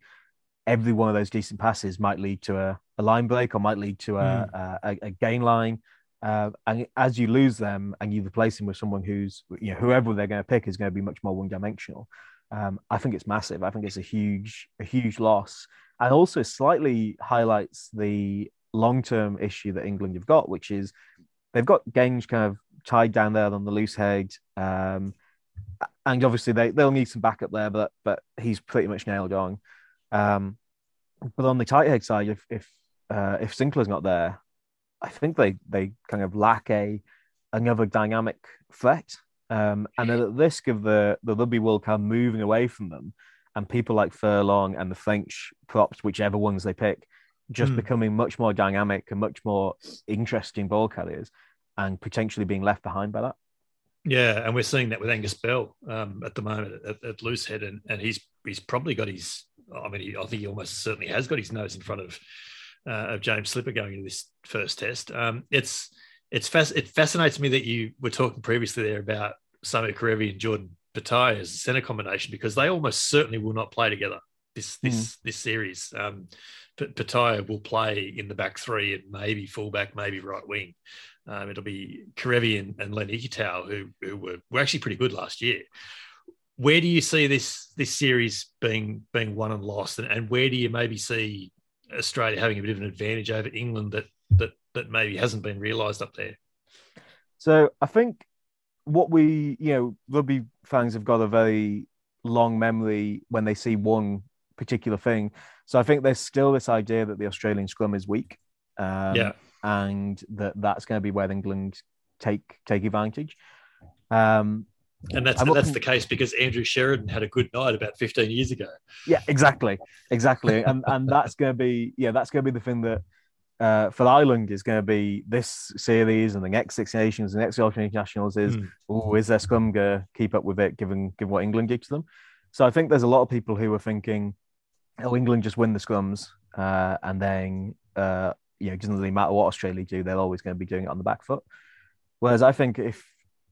every one of those decent passes might lead to a, a line break or might lead to a, a, a gain line. Uh, and as you lose them and you replace them with someone who's, you know, whoever they're going to pick is going to be much more one dimensional. Um, I think it's massive. I think it's a huge, a huge loss, and also slightly highlights the long-term issue that England have got, which is they've got Genge kind of tied down there on the loose head, um, and obviously they they'll need some backup there, but but he's pretty much nailed on. Um, but on the tight head side, if if uh, if Sinckler's not there, I think they they kind of lack a another dynamic threat. Um, and at the risk of the the rugby world kind of moving away from them, and people like Furlong and the French props, whichever ones they pick, just Hmm. becoming much more dynamic and much more interesting ball carriers, and potentially being left behind by that. Yeah, and we're seeing that with Angus Bell um, at the moment at, at Loosehead, and and he's he's probably got his. I mean, he, I think he almost certainly has got his nose in front of uh, of James Slipper going into this first test. Um, it's it's fasc- it fascinates me that you were talking previously there about Samu Kerevi and Jordan Petaia as a center combination because they almost certainly will not play together this this this series. Um, Petaia will play in the back three and maybe fullback, maybe right wing. Um, it'll be Kerevi and, and Len Ikitau, who, who were, were actually pretty good last year. Where do you see this this series being being won and lost, and, and where do you maybe see Australia having a bit of an advantage over England that that that maybe hasn't been realised up there? So I think what we, you know, rugby fans have got a very long memory when they see one particular thing. So I think there's still this idea that the Australian scrum is weak. Um, yeah. And that that's going to be where England take take advantage. Um, and that's that's the case because Andrew Sheridan had a good night about 15 years ago. Yeah, exactly, exactly, and and that's going to be yeah, that's going to be the thing that uh, for Ireland is going to be this series and the next Six Nations, and the next European Internationals is Hmm. oh, is their scrum going to keep up with it, given given what England did to them? So I think there's a lot of people who are thinking, oh, England just win the scrums, uh, and then uh, you know, it doesn't really matter what Australia do, they're always going to be doing it on the back foot. Whereas I think if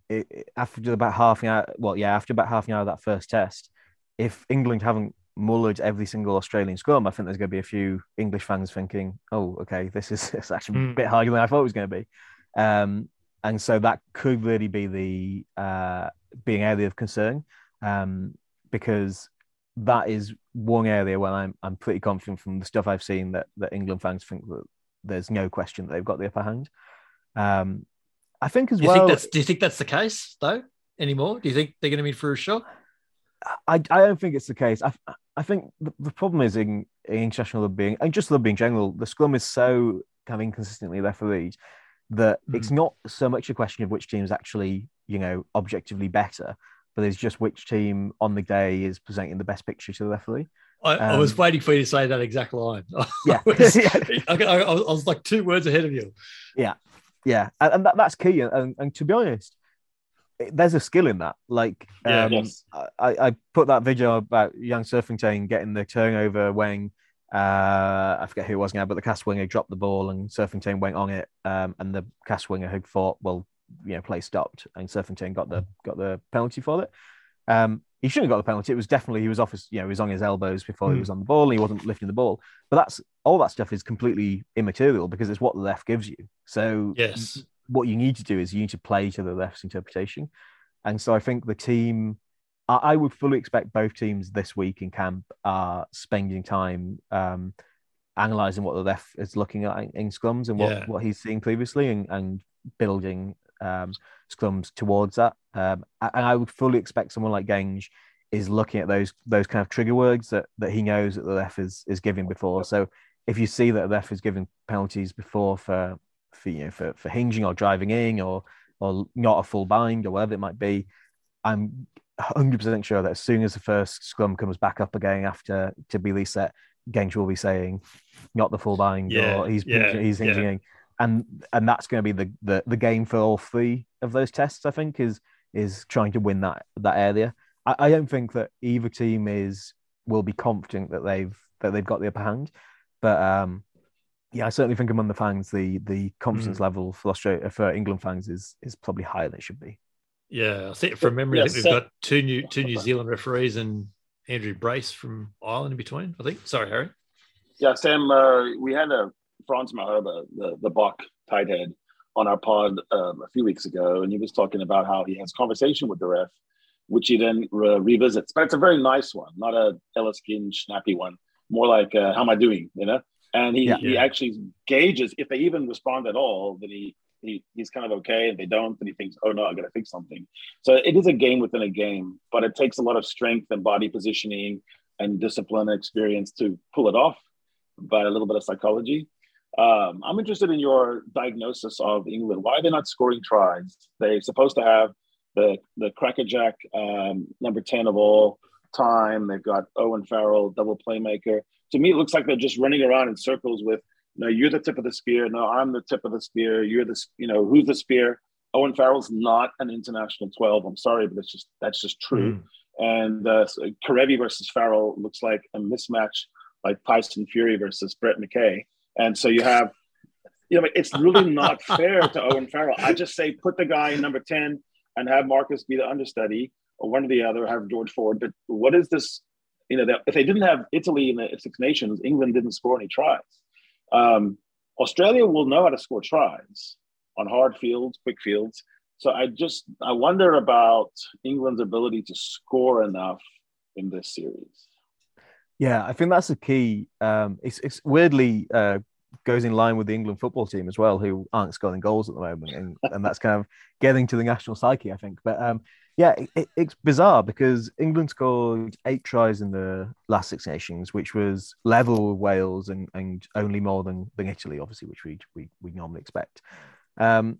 it, after about half an hour, well, yeah, after about half an hour of that first test, if England haven't mullered every single Australian scrum, I think there's going to be a few English fans thinking, "Oh, okay, this is it's actually a Mm. bit harder than I thought it was going to be," um, and so that could really be the uh, being area of concern um, because that is one area where I'm I'm pretty confident from the stuff I've seen that that England fans think that there's no question that they've got the upper hand. Um, I think as Do well. think that's do you think that's the case though anymore? Do you think they're going to be for a shock? I, I don't think it's the case. I, I think the, the problem is in, in international rugby and just rugby in general, the scrum is so kind of inconsistently refereed that Mm. it's not so much a question of which team is actually, you know, objectively better, but it's just which team on the day is presenting the best picture to the referee. I, I was Um, waiting for you to say that exact line. Yeah. I, was, Yeah. I, I- I was like two words ahead of you. Yeah, and, and that, that's key. And, and to be honest, there's a skill in that. Like, Yeah. um, Yes. I, I put that video about young Surfington getting the turnover when uh, I forget who it was now, but the cast winger dropped the ball and Surfington went on it, um, and the cast winger had thought, well, you know, play stopped, and Surfington got the got the penalty for it. Um, he shouldn't have got the penalty. It was definitely he was off his, you know, he was on his elbows before he Hmm. was on the ball, and he wasn't lifting the ball. But that's all that stuff is completely immaterial because it's what the left gives you. So Yes. what you need to do is you need to play to the left's interpretation. And so I think the team, I, I would fully expect both teams this week in camp are spending time um, analysing what the left is looking at in, in scrums and what, Yeah. what he's seen previously and, and building um, scrums towards that. Um, and I would fully expect someone like Genge is looking at those those kind of trigger words that, that he knows that the left is, is giving before. So if you see that the ref is giving penalties before for for you know for, for hinging or driving in or or not a full bind or whatever it might be, I'm 100 percent sure that as soon as the first scrum comes back up again after to be reset, Genge will be saying not the full bind Yeah, or he's yeah, he's hinging in. and and that's going to be the, the the game for all three of those tests. I think is is trying to win that that area. I, I don't think that either team is will be confident that they've that they've got the upper hand, but um, yeah, I certainly think among the fans, the the confidence level for Australia for England fans is is probably higher than it should be. Yeah, I think from memory, I Yeah, think we've so- got two new two New Zealand referees and Andrew Brace from Ireland in between. I think. Sorry, Harry. Yeah, Sam, uh, we had a Frans Malherbe, the, the Bok tight head, on our pod um, a few weeks ago, and he was talking about how he has conversation with the ref, which he then re- revisits. But it's a very nice one, not a Ellis Skin snappy one, more like, uh, how am I doing, you know? And he, Yeah. he actually gauges, if they even respond at all, then he, he he's kind of okay. If they don't, then he thinks, oh no, I got to fix something. So it is a game within a game, but it takes a lot of strength and body positioning and discipline and experience to pull it off by a little bit of psychology. Um, I'm interested in your diagnosis of England. Why are they not scoring tries? They're supposed to have the the crackerjack um, number ten of all time. They've got Owen Farrell, double playmaker. To me, it looks like they're just running around in circles with, no, you're the tip of the spear. No, I'm the tip of the spear. You're the, you know, who's the spear? Owen Farrell's not an international 12. I'm sorry, but it's just that's just true. And uh, so Kerevi versus Farrell looks like a mismatch, like Tyson Fury versus Brett McKay. And so you have, you know, it's really not fair to Owen Farrell. I just say put the guy in number 10 and have Marcus be the understudy or one or the other, have George Ford. But what is this? You know, that if they didn't have Italy in the Six Nations, England didn't score any tries. Um, Australia will know how to score tries on hard fields, quick fields. So I just I wonder about England's ability to score enough in this series. Yeah, I think that's the key. Um, it's it's weirdly uh, goes in line with the England football team as well, who aren't scoring goals at the moment, and, and that's kind of getting to the national psyche, I think. But um, Yeah, it, it's bizarre because England scored eight tries in the last Six Nations, which was level with Wales and, and only more than, than Italy, obviously, which we we, we normally expect. Um,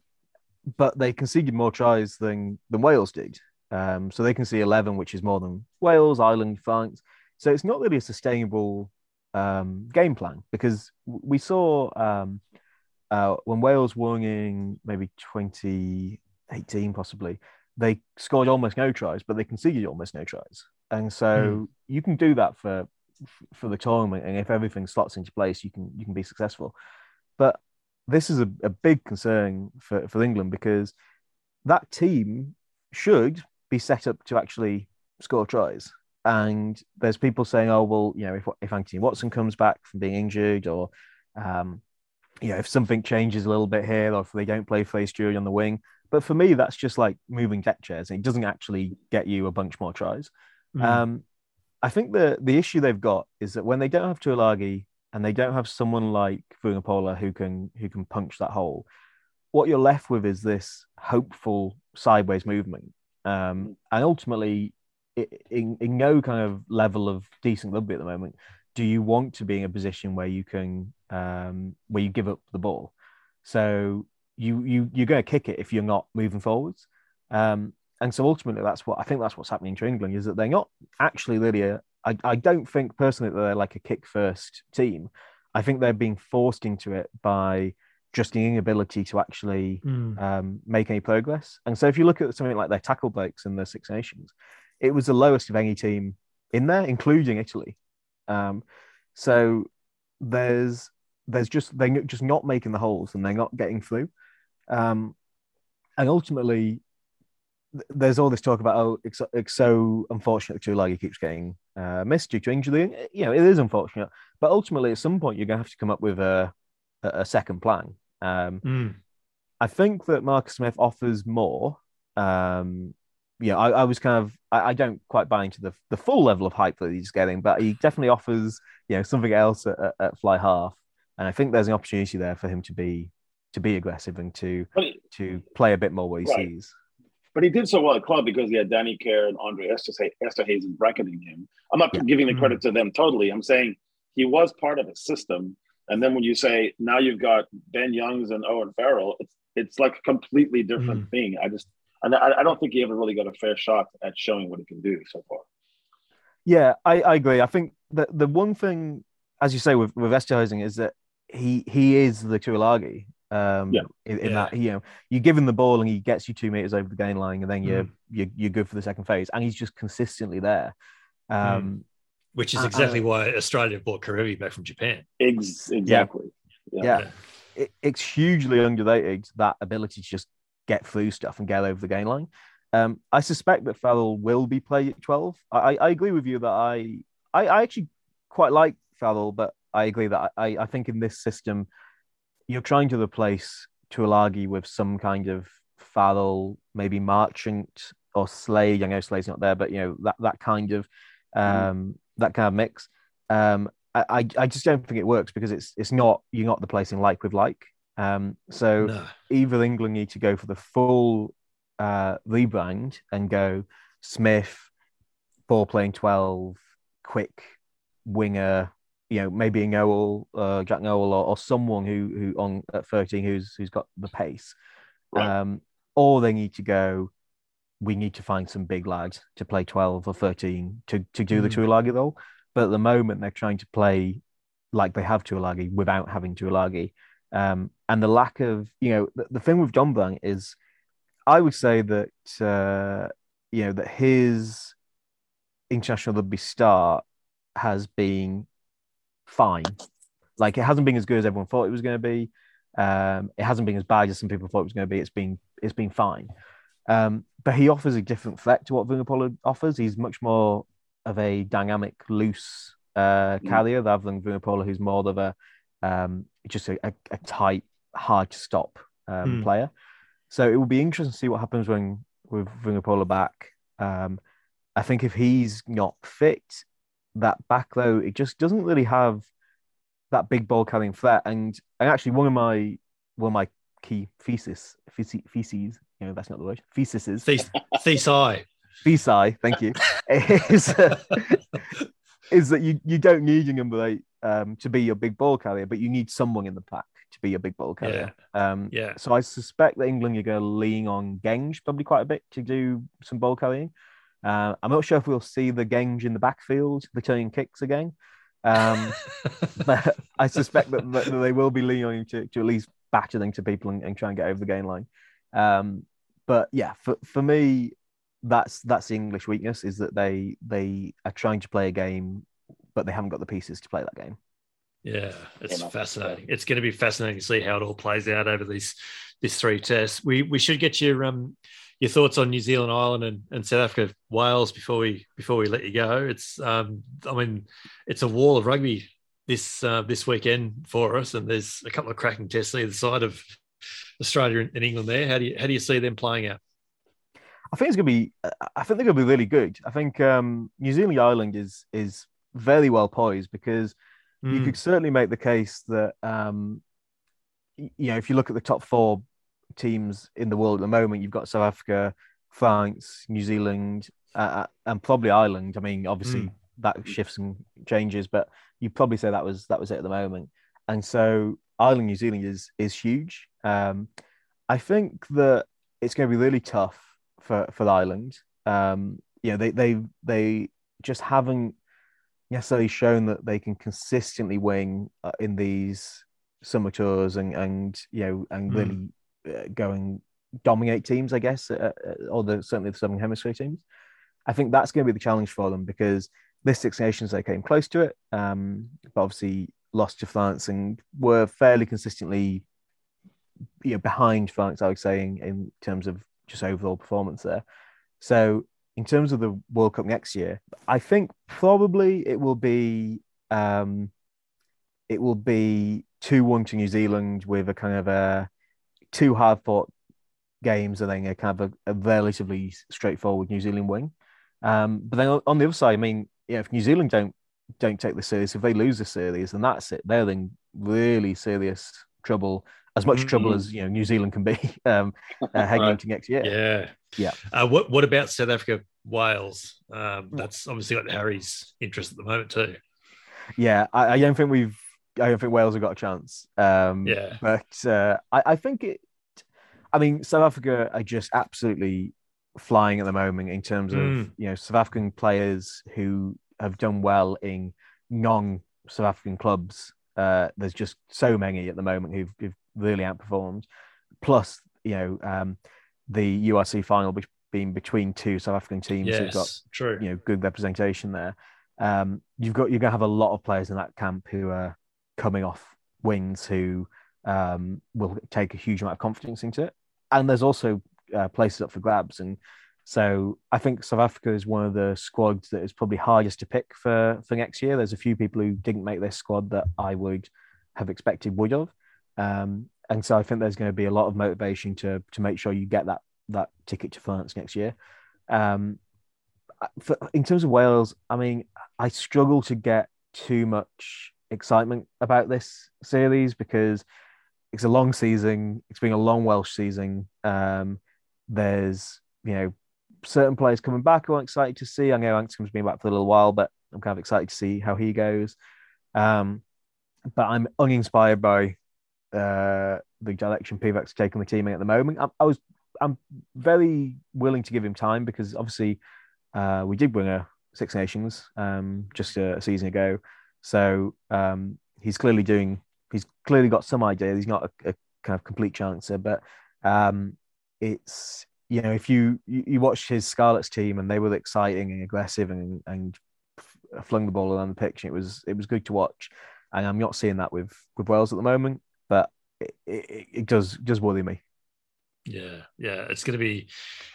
but they conceded more tries than than Wales did. Um, so they can see 11, which is more than Wales, Ireland, France. So it's not really a sustainable um, game plan because we saw um, uh, when Wales won in maybe 2018, possibly, they scored almost no tries, but they conceded almost no tries. And so mm. you can do that for for the tournament, and if everything slots into place, you can you can be successful. But this is a, a big concern for, for England because that team should be set up to actually score tries. And there's people saying, oh, well, you know, if, if Anthony Watson comes back from being injured or, um, you know, if something changes a little bit here or if they don't play Face Drury on the wing. But for me, that's just like moving deck chairs. It doesn't actually get you a bunch more tries. Mm. Um, I think the the issue they've got is that when they don't have Tuilagi and they don't have someone like Vunipola who can who can punch that hole, what you're left with is this hopeful sideways movement. Um, and ultimately, in, in no kind of level of decent rugby at the moment, do you want to be in a position where you can um, where you give up the ball? So you you you're going to kick it if you're not moving forwards. Um, and so ultimately, that's what I think that's what's happening to England is that they're not actually really a. I, I don't think personally that they're like a kick first team. I think they're being forced into it by just the inability to actually mm. um, make any progress. And so if you look at something like their tackle breaks in the Six Nations, it was the lowest of any team in there, including Italy. Um, so there's there's just they're just not making the holes and they're not getting through. Um, and ultimately, there's all this talk about oh, it's, it's so unfortunate that Tuilagi keeps getting uh, missed due to injury. You know, it is unfortunate, but ultimately, at some point, you're going to have to come up with a a second plan. Um, mm. I think that Marcus Smith offers more. Um, yeah, I, I, was kind of I, I, don't quite buy into the the full level of hype that he's getting, but he definitely offers you know something else at, at fly half, and I think there's an opportunity there for him to be to be aggressive and to to play a bit more what he right. sees. But he did so well at club because he had Danny Care and Andre Esterhuizen bracketing him. I'm not yeah. giving the credit mm-hmm. to them totally. I'm saying he was part of a system. And then when you say now you've got Ben Youngs and Owen Farrell, it's it's like a completely different mm. thing. I just and I, I don't think he ever really got a fair shot at showing what he can do so far. Yeah, I, I agree. I think the the one thing, as you say, with with Esterhuizen is that he he is the Tuilagi. Um, yeah. in, in yeah. that you know you give him the ball and he gets you two meters over the gain line, and then you're mm. you're, you're good for the second phase, and he's just consistently there. Um, mm. Which is exactly uh, why Australia bought Kerevi back from Japan. Ex- exactly. Yeah. yeah. yeah. It, it's hugely underrated that ability to just get through stuff and get over the gain line. Um, I suspect that Farrell will be played at 12. I, I agree with you that I, I, I actually quite like Farrell, but I agree that I, I think in this system, you're trying to replace Tuilagi with some kind of Farrell, maybe Marchant or Slade. I know Slade's not there, but you know that that kind of mm-hmm. um, mm. that kind of mix. Um, I, I just don't think it works because it's it's not you're not replacing like with like. Um, so no. either England need to go for the full uh, rebrand and go Smith, ball playing 12, quick winger, you know, maybe a Nowell, uh, Jack Nowell, or, or, someone who who on at 13 who's who's got the pace. Right. Um, or they need to go, we need to find some big lads to play 12 or 13 to, to do mm. the Tuilagi role. But at the moment, they're trying to play like they have Tuilagi without having Tuilagi. Um, and the lack of, you know, the, the thing with Dombrandt is, I would say that, uh, you know, that his international rugby start has been fine. Like it hasn't been as good as everyone thought it was going to be. Um, it hasn't been as bad as some people thought it was going to be. It's been it's been fine. Um, but he offers a different threat to what Vunipola offers. He's much more of a dynamic, loose uh, mm. carrier rather than Vunipola, who's more of a um, just a, a, a, tight, hard to stop um, mm. player. So it will be interesting to see what happens when with Vunipola back. Um, I think if he's not fit, that back though, it just doesn't really have that big ball carrying threat. And and actually, one of my one of my key thesis theses, you know that's not the word theses Thes- Thesai. thesi thank you is, uh, is that you you don't need your number eight um, to be your big ball carrier but you need someone in the pack to be your big ball carrier um, Yeah. so I suspect that England are going to lean on Genge probably quite a bit to do some ball carrying. Uh, I'm not sure if we'll see the Genge in the backfield returning kicks again, um, but I suspect that, that they will be leaning to, to at least batter them to people and, and try and get over the gain line. Um, but yeah, for, for me, that's that's the English weakness is that they they are trying to play a game, but they haven't got the pieces to play that game. Yeah, it's Enough. fascinating. It's going to be fascinating to see how it all plays out over these these three tests. We we should get your um your thoughts on New Zealand, Ireland, and, and South Africa, Wales before we before we let you go. It's um I mean it's a wall of rugby this uh, this weekend for us, and there's a couple of cracking tests either side of Australia and, and England. There, how do you how do you see them playing out? I think it's gonna be. I think they're gonna be really good. I think um, New Zealand Ireland is is very well poised because you Mm, could certainly make the case that um, you know if you look at the top four teams in the world at the moment, you've got South Africa, France, New Zealand, uh, and probably Ireland. I mean, obviously Mm. that shifts and changes, but you'd probably say that was that was it at the moment. And so Ireland, New Zealand is is huge. Um, I think that it's going to be really tough for for Ireland. Um, you know, they they they just haven't necessarily shown that they can consistently win uh, in these summer tours and and you know and Mm. really uh, go and dominate teams. I guess, uh, uh, or the certainly the Southern Hemisphere teams. I think that's going to be the challenge for them because this Six Nations they came close to it, um, but obviously lost to France and were fairly consistently you know behind France. I would say in, in terms of just overall performance there. So in terms of the World Cup next year, I think probably it will be um, it will be two one to New Zealand with a kind of a two hard fought games and then a kind of a, a relatively straightforward New Zealand win. Um, but then on the other side, I mean, yeah, if New Zealand don't don't take this serious, if they lose the series, then that's it. They're in really serious trouble, as much trouble Mhm. as you know New Zealand can be um, uh, heading Right. into next year. Yeah, Yeah. Uh, what what about South Africa, Wales? Um, that's obviously got Harry's interest at the moment too. Yeah, I, I don't think we've. I don't think Wales have got a chance. Um, Yeah. but uh, I, I think it. I mean, South Africa are just absolutely flying at the moment in terms of Mm. you know South African players who have done well in non South African clubs. Uh, there's just so many at the moment who've, who've really outperformed. Plus, you know, um, the URC final be- being between two South African teams who've got true. you know good representation there. Um, you've got you're gonna have a lot of players in that camp who are coming off wings who um, will take a huge amount of confidence into it, and there's also uh, places up for grabs. And so I think South Africa is one of the squads that is probably hardest to pick for for next year. There's a few people who didn't make this squad that I would have expected would have, um, and so I think there's going to be a lot of motivation to to make sure you get that that ticket to France next year. Um, for, in terms of Wales, I mean, I struggle to get too much excitement about this series because it's a long season. It's been a long Welsh season. Um, there's, you know, certain players coming back I'm excited to see. I know Angstrom's been back for a little while, but I'm kind of excited to see how he goes. Um, but I'm uninspired by uh, the direction Pivac's taking the team at the moment. I, I was, I'm very willing to give him time because obviously uh, we did win a Six Nations um, just a, a season ago, so um, he's clearly doing. He's clearly got some idea. He's not a, a kind of complete chancer, but um, it's you know if you, you you watch his Scarlets team and they were exciting and aggressive and and flung the ball around the pitch. and It was it was good to watch, and I'm not seeing that with with Wales at the moment. But it, it, it does does worry me. Yeah, yeah, it's to be,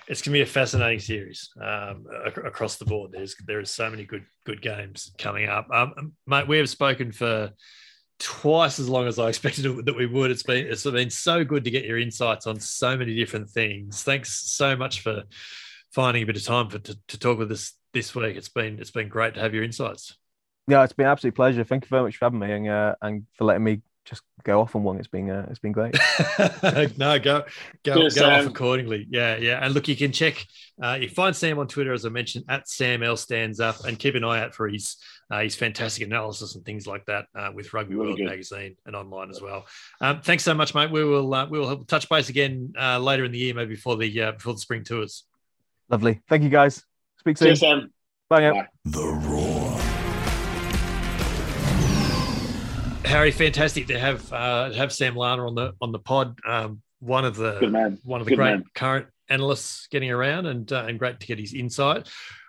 it's to be a fascinating series um, ac- across the board. There's there is so many good good games coming up, um, mate. We have spoken for twice as long as I expected that we would. It's been it's been so good to get your insights on so many different things. Thanks so much for finding a bit of time for to, to talk with us this week. It's been it's been great to have your insights. Yeah, it's been absolute pleasure. Thank you very much for having me and uh, and for letting me just go off on one. It's been uh, it's been great. no, go go Cheers, go off accordingly. Yeah, yeah. And look, you can check. Uh, you find Sam on Twitter, as I mentioned, at Sam L stands up, and keep an eye out for his uh, his fantastic analysis and things like that uh, with Rugby Really World good. magazine and online as well. Um, thanks so much, mate. We will uh, we will touch base again uh, later in the year, maybe before the uh, before the spring tours. Lovely. Thank you guys. Speak soon. Cheers, Sam. Bye now. Bye. The Roar. Harry, fantastic to have uh, have Sam Larner on the on the pod. Um, one of the one of the Good great man. current analysts getting around and uh, and great to get his insight.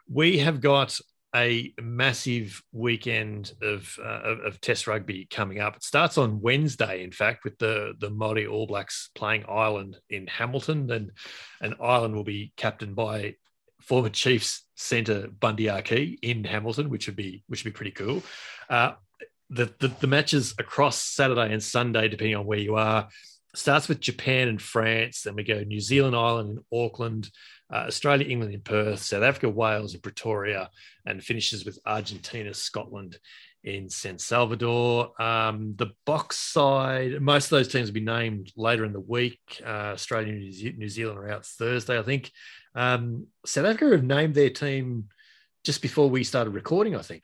We have got a massive weekend of, uh, of of Test rugby coming up. It starts on Wednesday, in fact, with the the Māori All Blacks playing Ireland in Hamilton, and and Ireland will be captained by former Chiefs centre Bundee Aki in Hamilton, which would be which would be pretty cool. Uh, the, the the matches across Saturday and Sunday, depending on where you are, starts with Japan and France. Then we go New Zealand, Ireland, and Auckland, uh, Australia, England in Perth, South Africa, Wales in Pretoria, and finishes with Argentina, Scotland in San Salvador. Um, the box side, most of those teams will be named later in the week. Uh, Australia and New New Zealand are out Thursday, I think. Um, South Africa have named their team just before we started recording, I think.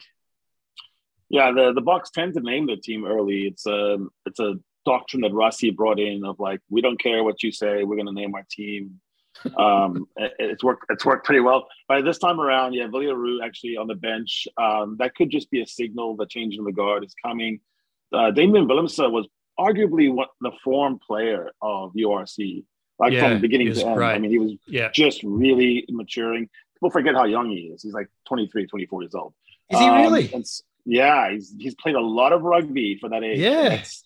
Yeah, the the Boks tend to name their team early. It's a it's a doctrine that Rassie brought in of like we don't care what you say, we're going to name our team. Um, it- it's worked. It's worked pretty well. By this time around, yeah, Willie le Roux actually on the bench. Um, that could just be a signal that change in the guard is coming. Uh, Damien Willemse was arguably what the form player of URC, like Yeah, from beginning to end. I mean, he was Yeah. just really maturing. People forget how young he is. He's like 23, 24 years old. Is he Um, really? Yeah, he's he's played a lot of rugby for that age. Yeah. that's,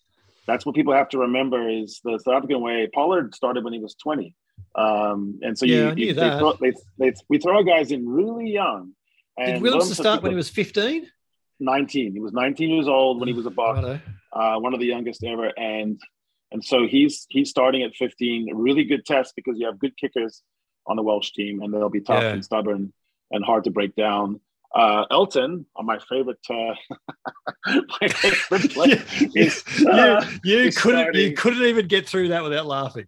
that's what people have to remember is the South African way. Pollard started when he was twenty, um, and so Yeah, you, you- that. They throw, they, they, we throw guys in really young. Did Willemse start when he was 15? nineteen? He was nineteen years old when he was a Bok uh, one of the youngest ever, and and so he's he's starting at 15. A really good test because you have good kickers on the Welsh team, and they'll be tough Yeah. and stubborn and hard to break down. Uh, Elton, uh, my favorite, uh, my favorite player, is, you, uh, you couldn't you couldn't even get through that without laughing.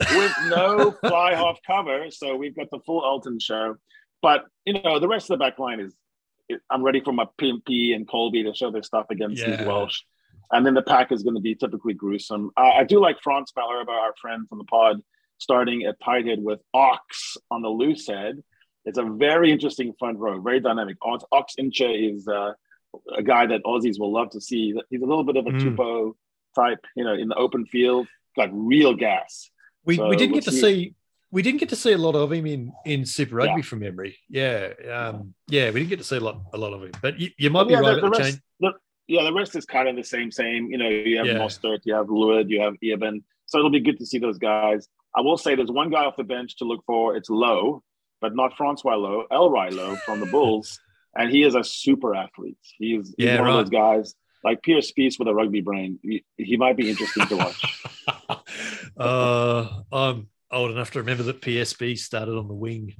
with no fly off cover. So we've got the full Elton show. But you know, the rest of the back line is I'm ready for my Pimpy and Kolbe to show their stuff against Yeah. these Welsh. And then the pack is going to be typically gruesome. Uh, I do like Frans Malherbe, our friend from the pod, starting at tight head with Ox on the loose head. It's a very interesting front row, very dynamic. Ox, Ox Nché is uh, a guy that Aussies will love to see. He's a little bit of a Mm. Tupou type, you know, in the open field, got real gas. We, So we didn't we'll get to see. see we didn't get to see a lot of him in in Super Rugby Yeah. from memory. Yeah, um, yeah, we didn't get to see a lot a lot of him. But you, you might be yeah, right the, about the rest, the- yeah, the rest is kind of the same, same. You know, you have Yeah. Mostert, you have Lewid, you have Eben. So it'll be good to see those guys. I will say there's one guy off the bench to look for. It's Lowe, but not Francois Louw, Elrigh Louw from the Bulls. And he is a super athlete. He's, he's Yeah, one right. of those guys like Pierre Spies with a rugby brain. He, he might be interesting to watch. uh, I'm old enough to remember that PSB started on the wing.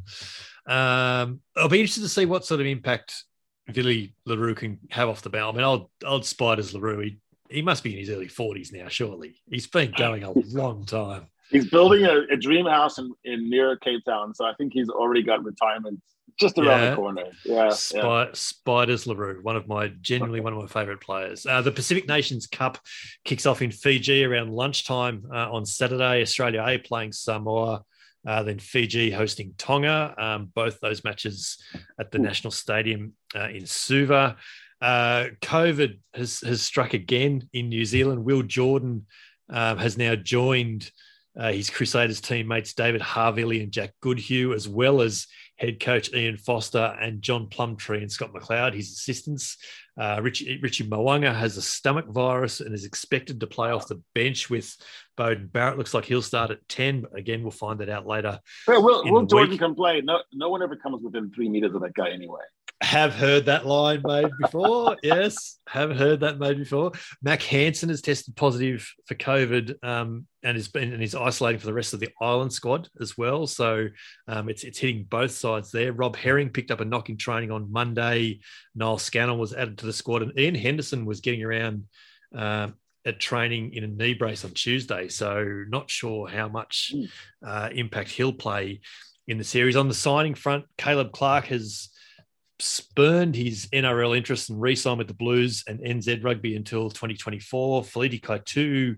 Um, I'll be interested to see what sort of impact Billy Larue can have off the bow. I mean, old old Spiders le Roux, he, he must be in his early 40s now, surely. He's been going a long time. He's building a, a dream house in, in near Cape Town. So I think he's already got retirement just around Yeah. the corner. Yeah. yeah. Spiders le Roux, one of my genuinely one of my favorite players. Uh, the Pacific Nations Cup kicks off in Fiji around lunchtime uh, on Saturday. Australia A playing Samoa, uh, then Fiji hosting Tonga. Um, both those matches at the Ooh. National Stadium uh, in Suva. Uh, COVID has has struck again in New Zealand. Will Jordan um, has now joined uh, his Crusaders teammates David Havili and Jack Goodhue, as well as head coach Ian Foster and John Plumtree and Scott McLeod, his assistants. Uh, Richie, Richie Mo'unga has a stomach virus and is expected to play off the bench with Beauden Barrett. Looks like he'll start at 10. But again, we'll find that out later. Will, Will Jordan week. can play. No, no one ever comes within three meters of that guy anyway. Have heard that line made before. yes, have heard that made before. Mack Hansen has tested positive for COVID um, and has been and is isolating for the rest of the island squad as well. So um, it's it's hitting both sides there. Rob Herring picked up a knock in training on Monday. Niall Scannell was added to the squad, and Ian Henderson was getting around um, at training in a knee brace on Tuesday. So not sure how much Mm. uh, impact he'll play in the series. On the signing front, Caleb Clarke has spurned his NRL interest and re-signed with the Blues and NZ Rugby until 2024. Feleti Kaitu'u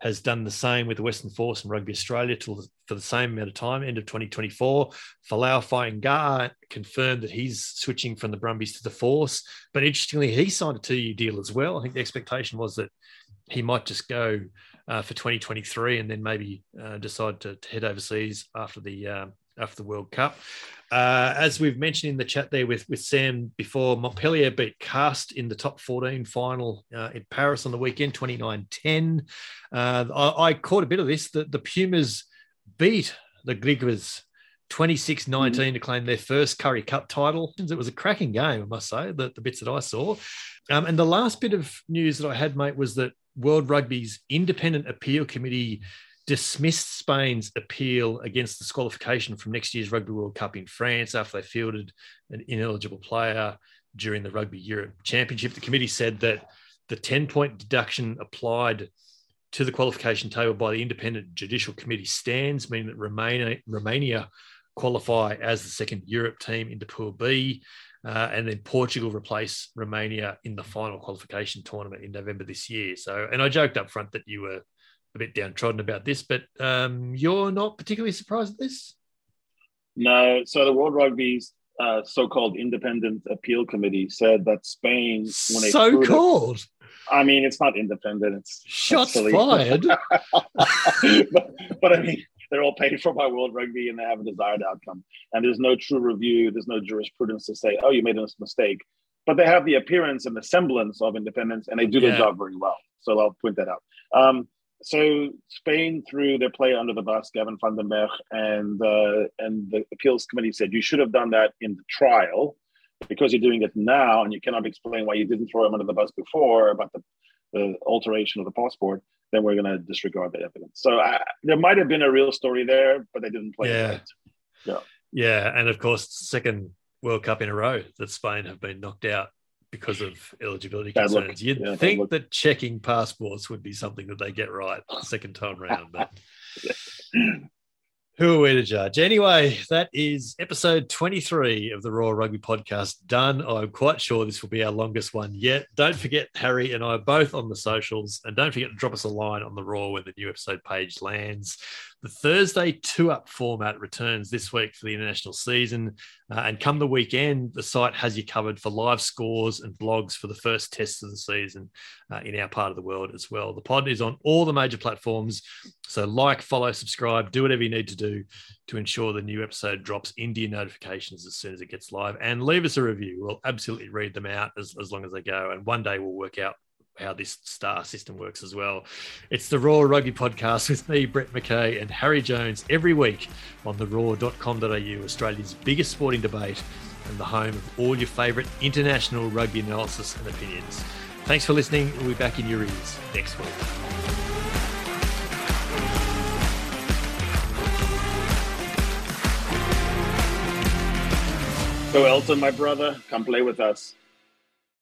has done the same with the Western Force and Rugby Australia till for the same amount of time, end of 2024. Folau Fainga'a confirmed that he's switching from the Brumbies to the Force. But interestingly, he signed a two-year deal as well. I think the expectation was that he might just go uh, for 2023 and then maybe uh, decide to, to head overseas after the um, after the World Cup. Uh, as we've mentioned in the chat there with, with Sam before, Montpellier beat Castres in the top 14 final uh, in Paris on the weekend, 29 10. Uh, I, I, caught a bit of this. The, the Pumas beat the Griquas 26 19 to claim their first Currie Cup title. It was a cracking game, I must say, the, the bits that I saw. Um, and the last bit of news that I had, mate, was that World Rugby's independent appeal committee dismissed Spain's appeal against the disqualification from next year's Rugby World Cup in France after they fielded an ineligible player during the Rugby Europe Championship. The committee said that the 10 point deduction applied to the qualification table by the independent judicial committee stands, meaning that Romania, Romania qualify as the second Europe team into Pool B. Uh, and then Portugal replace Romania in the final qualification tournament in November this year. So, and I joked up front that you were a bit downtrodden about this, but um, you're not particularly surprised at this. No, so the World Rugby's uh, so-called independent appeal committee said that Spain, when they so called. It, I mean, it's not independent. It's shots fired. but, but I mean, they're all paid for by World Rugby and they have a desired outcome. And there's no true review. There's no jurisprudence to say, oh, you made a mistake. But they have the appearance and the semblance of independence, and they do yeah. their job very well. So I'll point that out. Um, so Spain threw their player under the bus, Gavin van den Berg, and uh, and the appeals committee said you should have done that in the trial because you're doing it now, and you cannot explain why you didn't throw him under the bus before about the, the alteration of the passport. Then we're going to disregard the evidence. So uh, there might have been a real story there, but they didn't play yeah. it. Yeah, yeah, and of course, second World Cup in a row that Spain have been knocked out because of eligibility Bad concerns. look. You'd Yeah, think that checking passports would be something that they get right the second time round, but who are we to judge? Anyway, that is episode 23 of the Roar Rugby Podcast done. I'm quite sure this will be our longest one yet. Don't forget, Harry and I are both on the socials, and don't forget to drop us a line on the Roar when the new episode page lands. The Thursday two up format returns this week for the international season. Uh, and come the weekend, the site has you covered for live scores and blogs for the first tests of the season uh, in our part of the world as well. The pod is on all the major platforms. So, like, follow, subscribe, do whatever you need to do to ensure the new episode drops into your notifications as soon as it gets live. And leave us a review. We'll absolutely read them out as, as long as they go. And one day we'll work out how this star system works as well. It's the Roar Rugby Podcast with me, Brett McKay, and Harry Jones every week on the roar.com.au, Australia's biggest sporting debate and the home of all your favourite international rugby analysis and opinions. Thanks for listening. We'll be back in your ears next week. So Elton, my brother, come play with us.